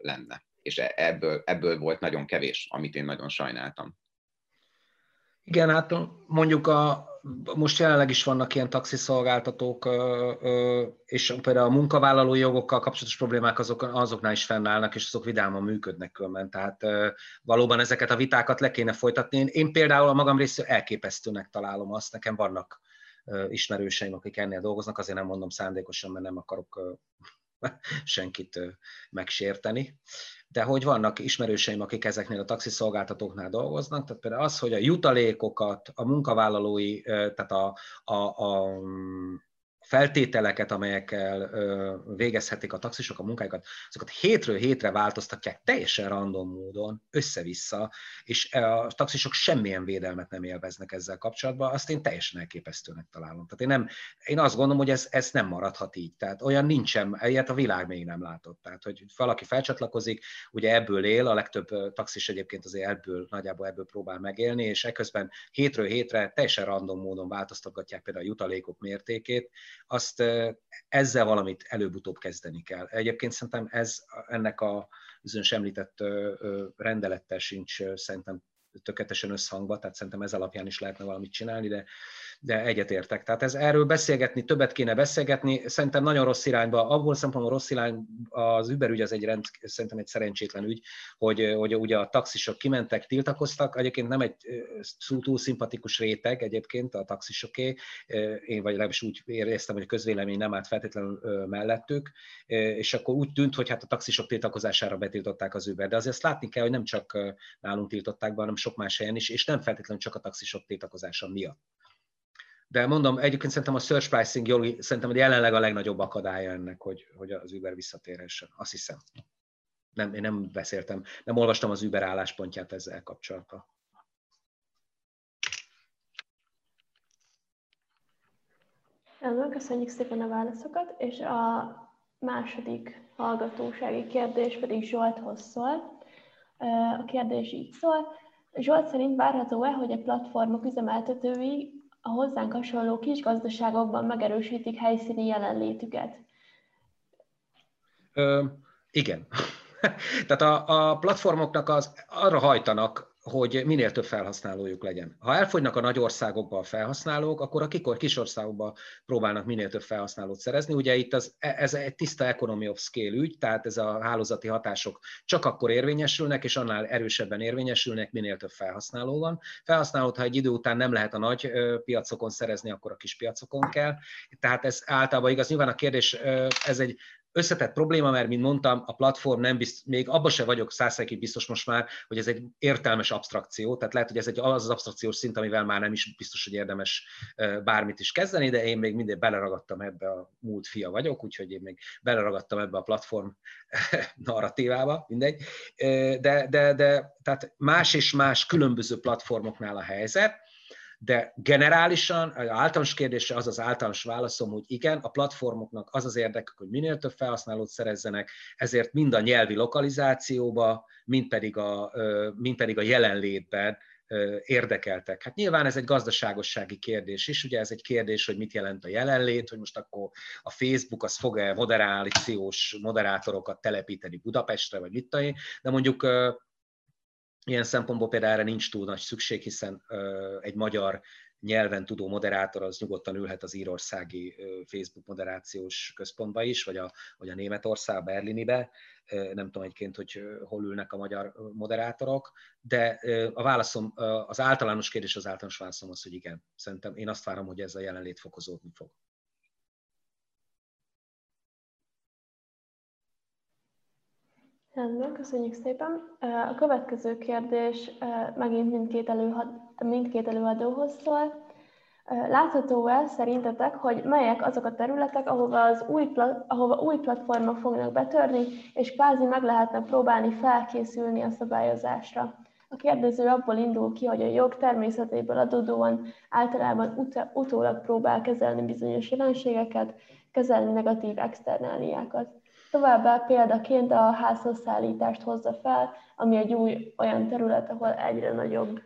lenne. És e, ebből, ebből volt nagyon kevés, amit én nagyon sajnáltam. Igen, hát mondjuk a, most jelenleg is vannak ilyen taxiszolgáltatók, és például a munkavállalói jogokkal kapcsolatos problémák azok, azoknál is fennállnak, és azok vidáman működnek különben. Tehát valóban ezeket a vitákat le kéne folytatni. Én, például a magam részéről elképesztőnek találom azt, nekem vannak ismerőseim, akik ennél dolgoznak, azért nem mondom szándékosan, mert nem akarok <laughs> senkit megsérteni. De hogy vannak ismerőseim, akik ezeknél a taxiszolgáltatóknál dolgoznak, tehát például az, hogy a jutalékokat, a munkavállalói, tehát a, a, a feltételeket, amelyekkel végezhetik a taxisok a munkáikat, azokat hétről hétre változtatják teljesen random módon, össze-vissza, és a taxisok semmilyen védelmet nem élveznek ezzel kapcsolatban, azt én teljesen elképesztőnek találom. Tehát én, nem, én azt gondolom, hogy ez, ez nem maradhat így. Tehát olyan nincsen, ilyet a világ még nem látott. Tehát, hogy valaki felcsatlakozik, ugye ebből él, a legtöbb taxis egyébként azért ebből, nagyjából ebből próbál megélni, és ekközben hétről hétre teljesen random módon változtatgatják például a jutalékok mértékét, azt ezzel valamit előbb-utóbb kezdeni kell. Egyébként szerintem ez ennek a bizonyos említett rendelettel sincs szerintem tökéletesen összhangba, tehát szerintem ez alapján is lehetne valamit csinálni, de, de egyetértek. Tehát ez erről beszélgetni, többet kéne beszélgetni. Szerintem nagyon rossz irányba, abból szempontból rossz irány, az Uber ügy az egy rend, szerintem egy szerencsétlen ügy, hogy, hogy ugye a taxisok kimentek, tiltakoztak. Egyébként nem egy túl szimpatikus réteg egyébként a taxisoké. Én vagy legalábbis úgy éreztem, hogy a közvélemény nem állt feltétlenül mellettük, és akkor úgy tűnt, hogy hát a taxisok tiltakozására betiltották az Uber. De azért azt látni kell, hogy nem csak nálunk tiltották be, hanem sok más helyen is, és nem feltétlenül csak a taxisok tiltakozása miatt. De mondom, egyébként szerintem a search pricing jogi, szerintem jelenleg a legnagyobb akadálya ennek, hogy, hogy az Uber visszatérhessen. Azt hiszem. Nem, én nem beszéltem, nem olvastam az Uber álláspontját ezzel kapcsolatban. Rendben, köszönjük szépen a válaszokat, és a második hallgatósági kérdés pedig Zsolthoz szól. A kérdés így szól. Zsolt szerint várható-e, hogy a platformok üzemeltetői a hozzánk hasonló kis gazdaságokban megerősítik helyszíni jelenlétüket? Ö, igen. <laughs> Tehát a, a platformoknak az arra hajtanak, hogy minél több felhasználójuk legyen. Ha elfogynak a nagy országokba a felhasználók, akkor a kikor kis országokba próbálnak minél több felhasználót szerezni. Ugye itt az, e, ez egy tiszta economy of scale ügy, tehát ez a hálózati hatások csak akkor érvényesülnek, és annál erősebben érvényesülnek, minél több felhasználó van. Felhasználót, ha egy idő után nem lehet a nagy piacokon szerezni, akkor a kis piacokon kell. Tehát ez általában igaz. Nyilván a kérdés, ez egy összetett probléma, mert, mint mondtam, a platform nem bizt, még abban se vagyok százszerkig biztos most már, hogy ez egy értelmes abstrakció, tehát lehet, hogy ez egy az az abstrakciós szint, amivel már nem is biztos, hogy érdemes bármit is kezdeni, de én még mindig beleragadtam ebbe a múlt fia vagyok, úgyhogy én még beleragadtam ebbe a platform narratívába, mindegy. De, de, de tehát más és más különböző platformoknál a helyzet, de generálisan, az általános kérdésre az az általános válaszom, hogy igen, a platformoknak az az érdekük, hogy minél több felhasználót szerezzenek, ezért mind a nyelvi lokalizációba, mind pedig a, mind pedig a jelenlétben érdekeltek. Hát nyilván ez egy gazdaságossági kérdés is, ugye ez egy kérdés, hogy mit jelent a jelenlét, hogy most akkor a Facebook az fog-e moderációs moderátorokat telepíteni Budapestre, vagy mit tudom de mondjuk Ilyen szempontból például erre nincs túl nagy szükség, hiszen egy magyar nyelven tudó moderátor az nyugodtan ülhet az írországi Facebook moderációs központba is, vagy a, vagy a Németország, Berlinibe. Nem tudom egyébként, hogy hol ülnek a magyar moderátorok, de a válaszom, az általános kérdés, az általános válaszom az, hogy igen. Szerintem én azt várom, hogy ez a jelenlét fokozódni fog. Rendben, köszönjük szépen. A következő kérdés megint mindkét, előhad, mindkét előadóhoz szól. Látható-e szerintetek, hogy melyek azok a területek, ahova, az új, ahova új platformok fognak betörni, és kvázi meg lehetne próbálni felkészülni a szabályozásra? A kérdező abból indul ki, hogy a jog természetéből adódóan általában ut- utólag próbál kezelni bizonyos jelenségeket, kezelni negatív externáliákat. Továbbá példaként a házhoz szállítást hozza fel, ami egy új olyan terület, ahol egyre nagyobb,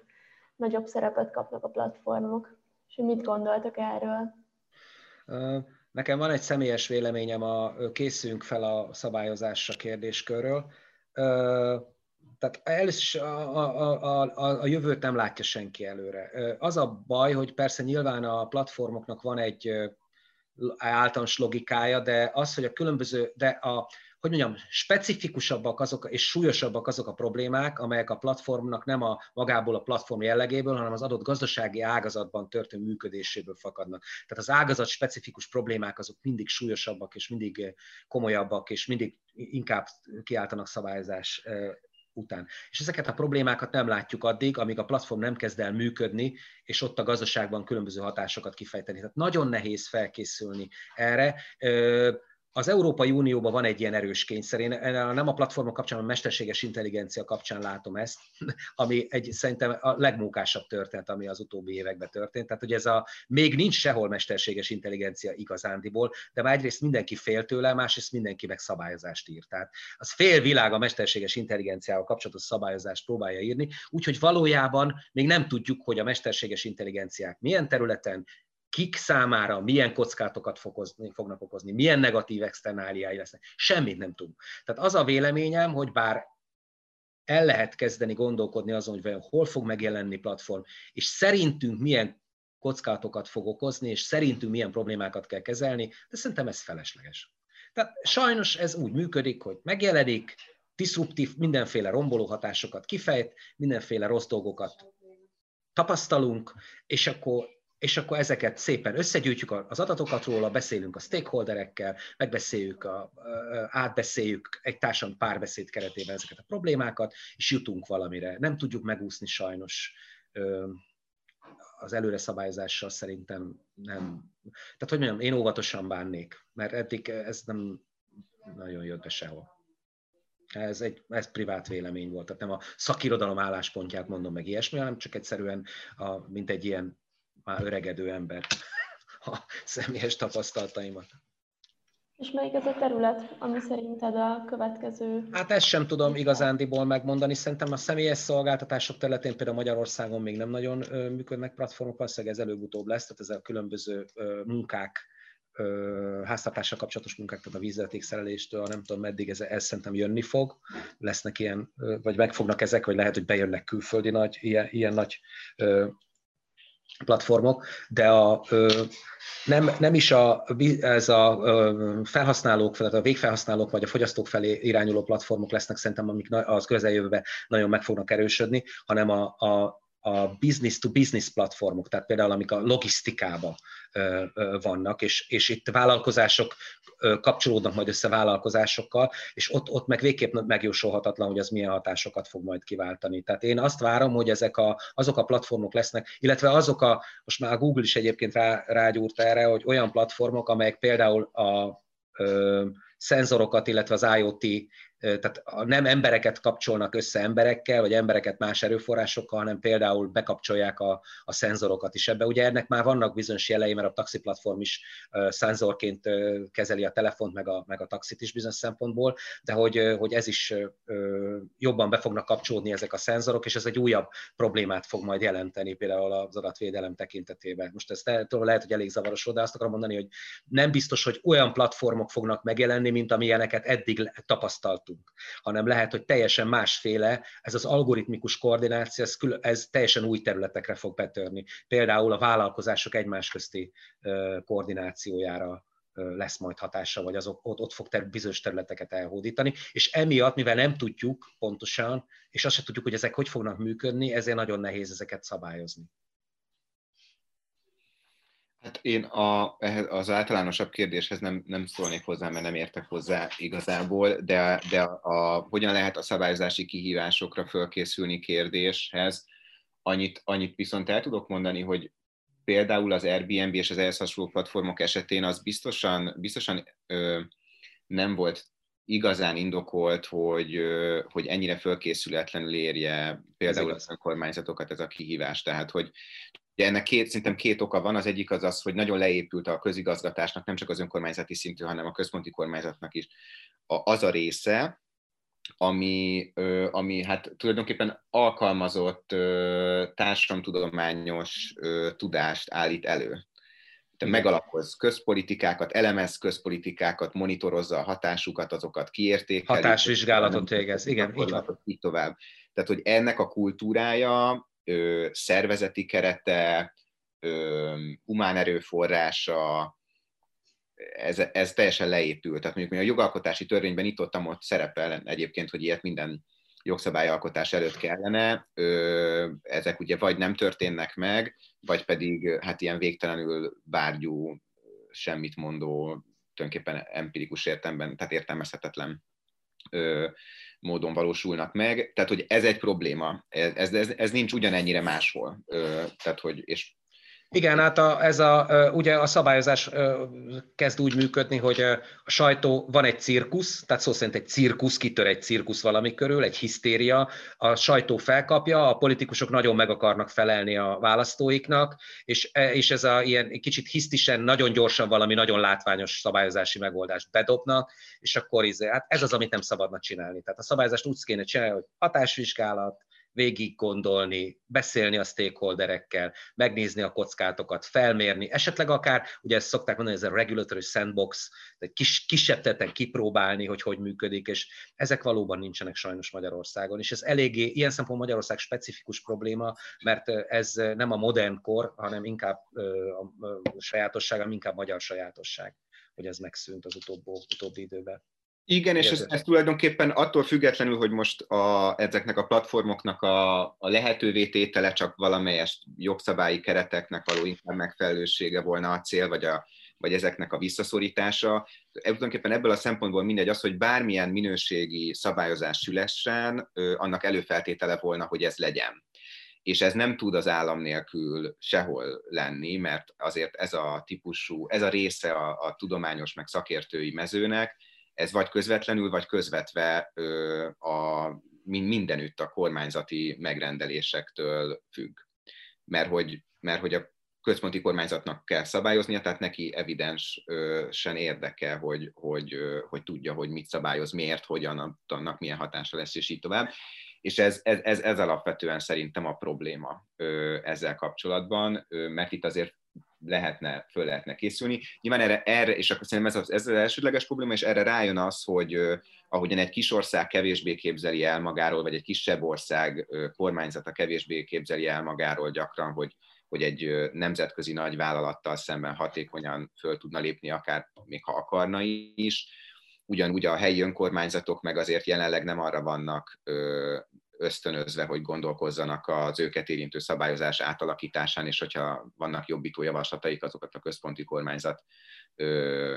nagyobb szerepet kapnak a platformok. És mit gondoltok erről? Nekem van egy személyes véleményem a készülünk fel a szabályozásra kérdéskörről. Tehát először a, a, a, a jövőt nem látja senki előre. Az a baj, hogy persze nyilván a platformoknak van egy általános logikája, de az, hogy a különböző, de a, hogy mondjam, specifikusabbak azok, és súlyosabbak azok a problémák, amelyek a platformnak nem a magából a platform jellegéből, hanem az adott gazdasági ágazatban történő működéséből fakadnak. Tehát az ágazat specifikus problémák azok mindig súlyosabbak, és mindig komolyabbak, és mindig inkább kiáltanak szabályozás után. És ezeket a problémákat nem látjuk addig, amíg a platform nem kezd el működni, és ott a gazdaságban különböző hatásokat kifejteni. Tehát nagyon nehéz felkészülni erre. Az Európai Unióban van egy ilyen erős kényszer. Én nem a platformok kapcsán, hanem a mesterséges intelligencia kapcsán látom ezt, <laughs> ami egy szerintem a legmunkásabb történet, ami az utóbbi években történt. Tehát, hogy ez a még nincs sehol mesterséges intelligencia igazándiból, de már egyrészt mindenki fél tőle, másrészt mindenki meg szabályozást ír. Tehát az fél világ a mesterséges intelligenciával kapcsolatos szabályozást próbálja írni, úgyhogy valójában még nem tudjuk, hogy a mesterséges intelligenciák milyen területen, kik számára milyen kockátokat fokozni, fognak okozni, milyen negatív externáliái lesznek. Semmit nem tudunk. Tehát az a véleményem, hogy bár el lehet kezdeni gondolkodni azon, hogy hol fog megjelenni platform, és szerintünk milyen kockázatokat fog okozni, és szerintünk milyen problémákat kell kezelni, de szerintem ez felesleges. Tehát sajnos ez úgy működik, hogy megjelenik, diszruptív, mindenféle romboló hatásokat kifejt, mindenféle rossz dolgokat tapasztalunk, és akkor, és akkor ezeket szépen összegyűjtjük az adatokat róla, beszélünk a stakeholderekkel, megbeszéljük, a, átbeszéljük egy társadalmi párbeszéd keretében ezeket a problémákat, és jutunk valamire. Nem tudjuk megúszni sajnos az előre szabályozással szerintem nem. Tehát, hogy mondjam, én óvatosan bánnék, mert eddig ez nem nagyon jött be sehol. Ez egy ez privát vélemény volt, tehát nem a szakirodalom álláspontját mondom meg ilyesmi, hanem csak egyszerűen, a, mint egy ilyen már öregedő ember <laughs> a személyes tapasztalataimat. És melyik ez a terület, ami szerinted a következő? Hát ezt sem tudom igazándiból megmondani. Szerintem a személyes szolgáltatások területén például Magyarországon még nem nagyon működnek platformok, valószínűleg ez előbb-utóbb lesz, tehát ez a különböző munkák, háztartással kapcsolatos munkák, tehát a vízvezetékszereléstől, nem tudom meddig ez, ez szerintem jönni fog. Lesznek ilyen, vagy megfognak ezek, vagy lehet, hogy bejönnek külföldi nagy, ilyen, ilyen nagy platformok, de a, nem, nem is a, ez a felhasználók, tehát a végfelhasználók vagy a fogyasztók felé irányuló platformok lesznek szerintem, amik az közeljövőben nagyon meg fognak erősödni, hanem a, a, a business-to-business platformok, tehát például amik a logisztikában vannak, és, és itt vállalkozások kapcsolódnak majd össze vállalkozásokkal, és ott, ott meg végképp megjósolhatatlan, hogy az milyen hatásokat fog majd kiváltani. Tehát én azt várom, hogy ezek a, azok a platformok lesznek, illetve azok a, most már a Google is egyébként rá, rágyúrt erre, hogy olyan platformok, amelyek például a ö, szenzorokat, illetve az IoT tehát nem embereket kapcsolnak össze emberekkel, vagy embereket más erőforrásokkal, hanem például bekapcsolják a, a szenzorokat is ebbe. Ugye ennek már vannak bizonyos jelei, mert a taxiplatform is uh, szenzorként kezeli a telefont, meg a, meg a taxit is bizonyos szempontból, de hogy, hogy ez is jobban be fognak kapcsolódni ezek a szenzorok, és ez egy újabb problémát fog majd jelenteni például az adatvédelem tekintetében. Most ez lehet, hogy elég zavaros, de azt akarom mondani, hogy nem biztos, hogy olyan platformok fognak megjelenni, mint amilyeneket eddig tapasztalt láttunk, hanem lehet, hogy teljesen másféle, ez az algoritmikus koordináció, ez, kül- ez teljesen új területekre fog betörni. Például a vállalkozások egymás közti koordinációjára lesz majd hatása, vagy azok, ott, ott fog ter- bizonyos területeket elhódítani, és emiatt, mivel nem tudjuk pontosan, és azt sem tudjuk, hogy ezek hogy fognak működni, ezért nagyon nehéz ezeket szabályozni. Hát én a, az általánosabb kérdéshez nem, nem szólnék hozzá, mert nem értek hozzá igazából, de, de a, hogyan lehet a szabályozási kihívásokra fölkészülni kérdéshez, annyit, annyit viszont el tudok mondani, hogy például az Airbnb és az ehhez hasonló platformok esetén az biztosan, biztosan ö, nem volt igazán indokolt, hogy, ö, hogy ennyire fölkészületlenül érje például az önkormányzatokat ez a kihívás. Tehát, hogy Ugye ennek két, szerintem két oka van. Az egyik az az, hogy nagyon leépült a közigazgatásnak, nem csak az önkormányzati szintű, hanem a központi kormányzatnak is az a része, ami, ami hát tulajdonképpen alkalmazott társadalomtudományos tudást állít elő. Te megalapoz közpolitikákat, elemez közpolitikákat, monitorozza a hatásukat, azokat kiértékeli. Hatásvizsgálatot végez, igen, így. Így tovább. Tehát, hogy ennek a kultúrája szervezeti kerete, ö, humán erőforrása, ez, ez teljesen leépült. Tehát mondjuk mi a jogalkotási törvényben itt ott, ott szerepel egyébként, hogy ilyet minden jogszabályalkotás előtt kellene, ezek ugye vagy nem történnek meg, vagy pedig hát ilyen végtelenül bárgyú, semmit mondó, tulajdonképpen empirikus értelemben, tehát értelmezhetetlen ö, módon valósulnak meg. Tehát, hogy ez egy probléma. Ez, ez, ez nincs ugyanennyire máshol. Tehát, hogy, és igen, hát a, ez a, ugye a szabályozás kezd úgy működni, hogy a sajtó, van egy cirkusz, tehát szó szerint egy cirkusz, kitör egy cirkusz valami körül, egy hisztéria, a sajtó felkapja, a politikusok nagyon meg akarnak felelni a választóiknak, és, e, és ez a ilyen kicsit hisztisen, nagyon gyorsan valami nagyon látványos szabályozási megoldást bedobnak, és akkor izé, hát ez az, amit nem szabadna csinálni. Tehát a szabályozást úgy kéne csinálni, hogy hatásvizsgálat, végig gondolni, beszélni a stakeholderekkel, megnézni a kockátokat, felmérni, esetleg akár, ugye ezt szokták mondani, ez a regulatory sandbox, egy kis, kisebb teten kipróbálni, hogy hogy működik, és ezek valóban nincsenek sajnos Magyarországon. És ez eléggé, ilyen szempont Magyarország specifikus probléma, mert ez nem a modern kor, hanem inkább a sajátosság, hanem inkább magyar sajátosság, hogy ez megszűnt az utóbbi, utóbbi időben. Igen, és ez, ez tulajdonképpen attól függetlenül, hogy most a, ezeknek a platformoknak a, a lehetővé tétele csak valamelyes jogszabályi kereteknek való inkább megfelelősége volna a cél, vagy, a, vagy ezeknek a visszaszorítása. Tulajdonképpen ebből a szempontból mindegy az, hogy bármilyen minőségi szabályozás szülessen, annak előfeltétele volna, hogy ez legyen és ez nem tud az állam nélkül sehol lenni, mert azért ez a típusú, ez a része a, a tudományos meg szakértői mezőnek, ez vagy közvetlenül, vagy közvetve a, mindenütt a kormányzati megrendelésektől függ. Mert hogy, mert hogy a központi kormányzatnak kell szabályoznia, tehát neki evidensen érdeke, hogy, hogy, hogy tudja, hogy mit szabályoz, miért, hogyan, annak milyen hatása lesz, és így tovább. És ez, ez, ez, ez alapvetően szerintem a probléma ezzel kapcsolatban, mert itt azért lehetne, föl lehetne készülni. Nyilván erre, erre és akkor szerintem ez az, ez az elsődleges probléma, és erre rájön az, hogy ahogyan egy kis ország kevésbé képzeli el magáról, vagy egy kisebb ország kormányzata kevésbé képzeli el magáról gyakran, hogy, hogy egy nemzetközi nagy vállalattal szemben hatékonyan föl tudna lépni, akár még ha akarna is. Ugyanúgy a helyi önkormányzatok meg azért jelenleg nem arra vannak ösztönözve, hogy gondolkozzanak az őket érintő szabályozás átalakításán, és hogyha vannak jobbító javaslataik, azokat a központi kormányzat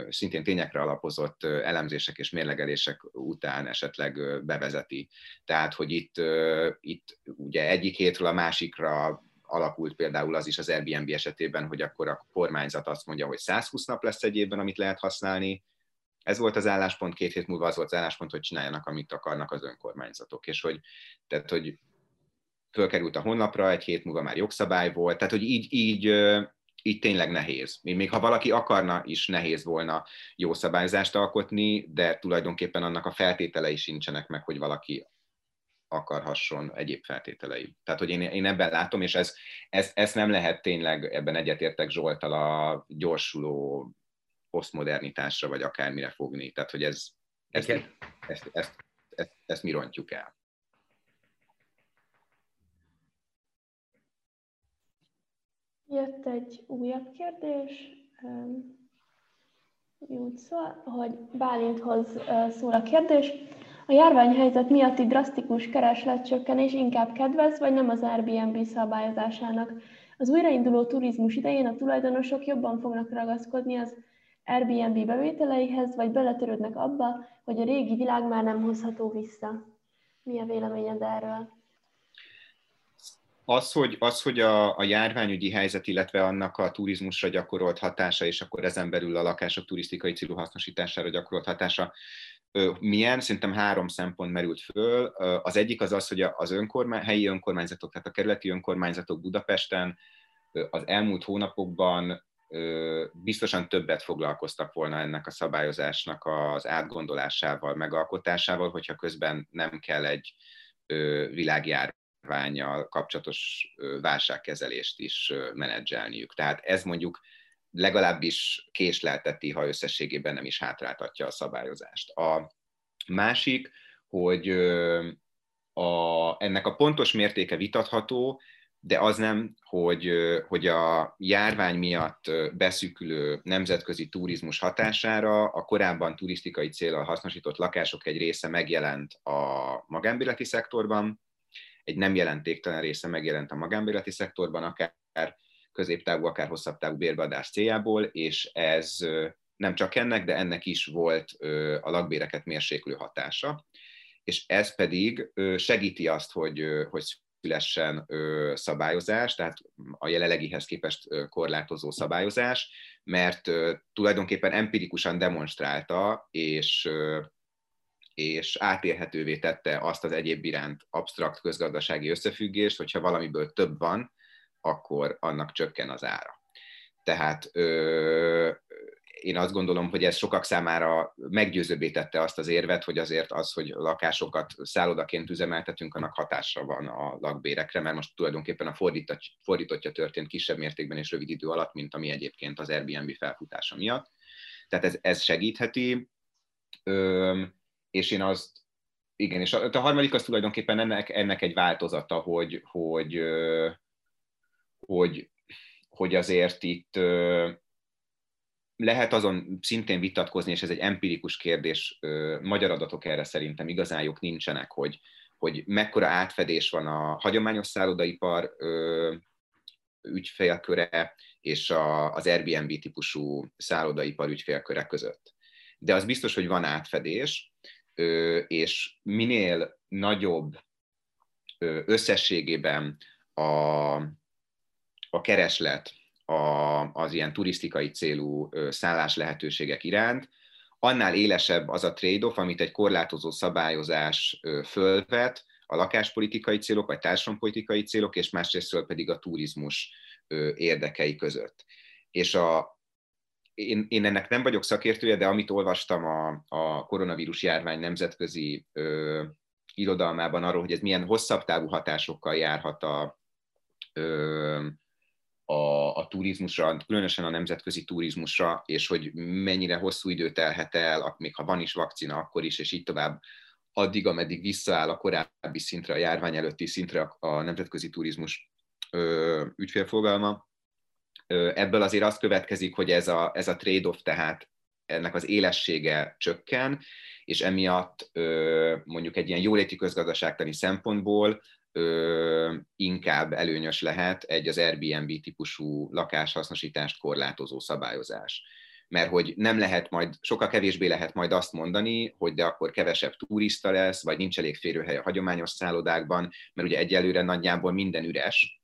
szintén tényekre alapozott elemzések és mérlegelések után esetleg bevezeti. Tehát, hogy itt, itt ugye egyik hétről a másikra alakult például az is az Airbnb esetében, hogy akkor a kormányzat azt mondja, hogy 120 nap lesz egy évben, amit lehet használni, ez volt az álláspont, két hét múlva az volt az álláspont, hogy csináljanak, amit akarnak az önkormányzatok, és hogy, tehát, hogy fölkerült a honlapra, egy hét múlva már jogszabály volt, tehát hogy így, így, így tényleg nehéz. Még ha valaki akarna is, nehéz volna jó szabályzást alkotni, de tulajdonképpen annak a feltételei sincsenek meg, hogy valaki akarhasson egyéb feltételei. Tehát, hogy én, én ebben látom, és ez, ez, ez nem lehet tényleg, ebben egyetértek Zsoltal a gyorsuló posztmodernitásra, vagy akármire fogni. Tehát, hogy ez, ezt, ezt, ezt, ezt, ezt, ezt mi rontjuk el. Jött egy újabb kérdés. Úgy szól, hogy Bálinthoz szól a kérdés. A járványhelyzet miatti drasztikus keresletcsökkenés inkább kedvez, vagy nem az Airbnb szabályozásának? Az újrainduló turizmus idején a tulajdonosok jobban fognak ragaszkodni az Airbnb bevételeihez, vagy beletörődnek abba, hogy a régi világ már nem hozható vissza. Mi a véleményed erről? Az, hogy, az, hogy a, a járványügyi helyzet, illetve annak a turizmusra gyakorolt hatása, és akkor ezen belül a lakások turisztikai célú hasznosítására gyakorolt hatása, milyen? Szerintem három szempont merült föl. Az egyik az az, hogy az önkormány, helyi önkormányzatok, tehát a kerületi önkormányzatok Budapesten az elmúlt hónapokban biztosan többet foglalkoztak volna ennek a szabályozásnak az átgondolásával, megalkotásával, hogyha közben nem kell egy világjárványjal kapcsolatos válságkezelést is menedzselniük. Tehát ez mondjuk legalábbis késlelteti, ha összességében nem is hátráltatja a szabályozást. A másik, hogy a, ennek a pontos mértéke vitatható, de az nem, hogy, hogy a járvány miatt beszűkülő nemzetközi turizmus hatására a korábban turisztikai célral hasznosított lakások egy része megjelent a magánbéleti szektorban, egy nem jelentéktelen része megjelent a magánbéleti szektorban, akár középtávú, akár hosszabb távú bérbeadás céljából, és ez nem csak ennek, de ennek is volt a lakbéreket mérséklő hatása, és ez pedig segíti azt, hogy, hogy szülessen szabályozás, tehát a jelenlegihez képest korlátozó szabályozás, mert tulajdonképpen empirikusan demonstrálta, és és átérhetővé tette azt az egyéb iránt absztrakt közgazdasági összefüggést, hogyha valamiből több van, akkor annak csökken az ára. Tehát én azt gondolom, hogy ez sokak számára meggyőzőbbé tette azt az érvet, hogy azért az, hogy lakásokat szállodaként üzemeltetünk, annak hatása van a lakbérekre, mert most tulajdonképpen a fordítottja történt kisebb mértékben és rövid idő alatt, mint ami egyébként az Airbnb felfutása miatt. Tehát ez, ez segítheti, és én azt igen, és a, a harmadik az tulajdonképpen ennek, ennek egy változata, hogy, hogy, hogy, hogy azért itt lehet azon szintén vitatkozni, és ez egy empirikus kérdés, magyar adatok erre szerintem igazán jók nincsenek, hogy, hogy mekkora átfedés van a hagyományos szállodaipar ügyfélköre és a, az Airbnb típusú szállodaipar ügyfélköre között. De az biztos, hogy van átfedés, és minél nagyobb összességében a, a kereslet a, az ilyen turisztikai célú szállás lehetőségek iránt, annál élesebb az a trade-off, amit egy korlátozó szabályozás fölvet a lakáspolitikai célok, vagy társadalompolitikai célok, és másrésztről pedig a turizmus érdekei között. És a, én, én ennek nem vagyok szakértője, de amit olvastam a, a koronavírus járvány nemzetközi ö, irodalmában arról, hogy ez milyen hosszabb távú hatásokkal járhat a, ö, a, a turizmusra, különösen a nemzetközi turizmusra, és hogy mennyire hosszú idő telhet el, még ha van is vakcina, akkor is, és így tovább, addig, ameddig visszaáll a korábbi szintre, a járvány előtti szintre a, a nemzetközi turizmus ö, ügyfélfogalma. Ebből azért az következik, hogy ez a, ez a trade-off, tehát ennek az élessége csökken, és emiatt mondjuk egy ilyen jóléti közgazdaságtani szempontból inkább előnyös lehet egy az Airbnb típusú lakáshasznosítást korlátozó szabályozás. Mert hogy nem lehet majd, sokkal kevésbé lehet majd azt mondani, hogy de akkor kevesebb turista lesz, vagy nincs elég férőhely a hagyományos szállodákban, mert ugye egyelőre nagyjából minden üres,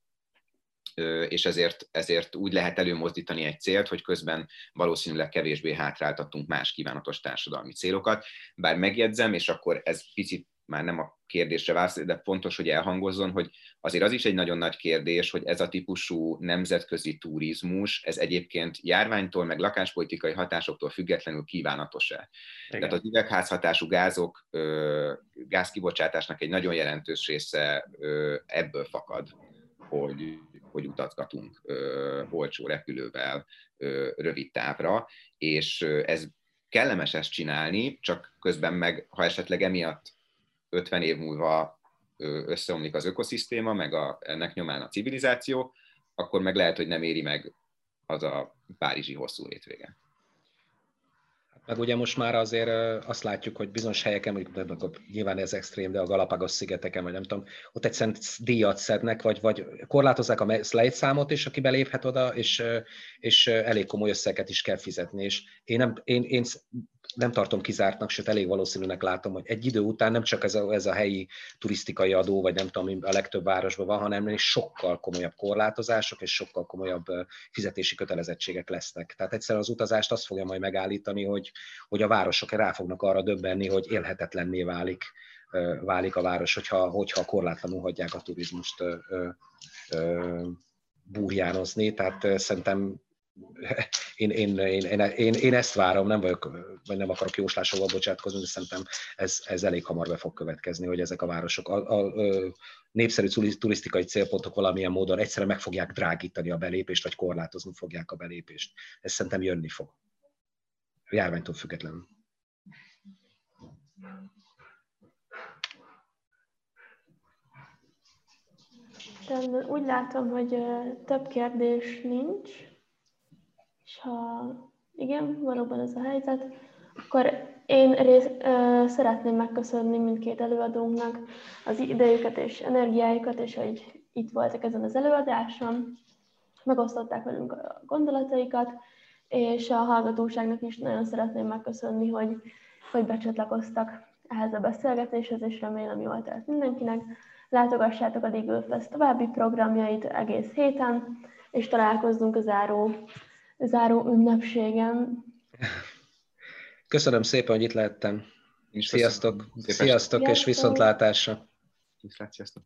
és ezért, ezért úgy lehet előmozdítani egy célt, hogy közben valószínűleg kevésbé hátráltatunk más kívánatos társadalmi célokat. Bár megjegyzem, és akkor ez picit már nem a kérdésre válasz, de fontos, hogy elhangozzon, hogy azért az is egy nagyon nagy kérdés, hogy ez a típusú nemzetközi turizmus, ez egyébként járványtól, meg lakáspolitikai hatásoktól függetlenül kívánatos-e. Igen. Tehát az üvegházhatású gázok, gázkibocsátásnak egy nagyon jelentős része ebből fakad, hogy hogy utazgatunk olcsó repülővel rövid távra, és ez kellemes ezt csinálni, csak közben meg, ha esetleg emiatt 50 év múlva összeomlik az ökoszisztéma, meg a, ennek nyomán a civilizáció, akkor meg lehet, hogy nem éri meg az a párizsi hosszú hétvége. Meg ugye most már azért azt látjuk, hogy bizonyos helyeken, mondjuk nyilván ez extrém, de a Galapagos szigeteken, vagy nem tudom, ott egyszerűen díjat szednek, vagy, vagy korlátozzák a számot is, aki beléphet oda, és, és elég komoly összeget is kell fizetni. És én, nem, én, én nem tartom kizártnak, sőt elég valószínűnek látom, hogy egy idő után nem csak ez a, ez a helyi turisztikai adó, vagy nem tudom, a legtöbb városban van, hanem sokkal komolyabb korlátozások és sokkal komolyabb fizetési kötelezettségek lesznek. Tehát egyszerűen az utazást azt fogja majd megállítani, hogy, hogy a városok rá fognak arra döbbenni, hogy élhetetlenné válik, válik a város, hogyha, hogyha korlátlanul hagyják a turizmust burjánozni. Tehát szerintem én, én, én, én, én, én ezt várom, nem vagyok, vagy nem akarok jóslásokval bocsátkozni, de szerintem ez, ez elég hamar be fog következni, hogy ezek a városok, a, a, a népszerű turisztikai célpontok valamilyen módon egyszerűen meg fogják drágítani a belépést, vagy korlátozni fogják a belépést. Ez szerintem jönni fog. A járványtól függetlenül. úgy látom, hogy több kérdés nincs. És ha igen, valóban ez a helyzet, akkor én rész, ö, szeretném megköszönni mindkét előadónknak az idejüket és energiájukat, és hogy itt voltak ezen az előadáson, megosztották velünk a gondolataikat, és a hallgatóságnak is nagyon szeretném megköszönni, hogy, hogy becsatlakoztak ehhez a beszélgetéshez, és remélem jól telt mindenkinek. Látogassátok a Diggle Fest további programjait egész héten, és találkozzunk a záró záró ünnepségem. Köszönöm szépen, hogy itt lehettem. Sziasztok, Sziasztok, Sziasztok és viszontlátásra. Sziasztok.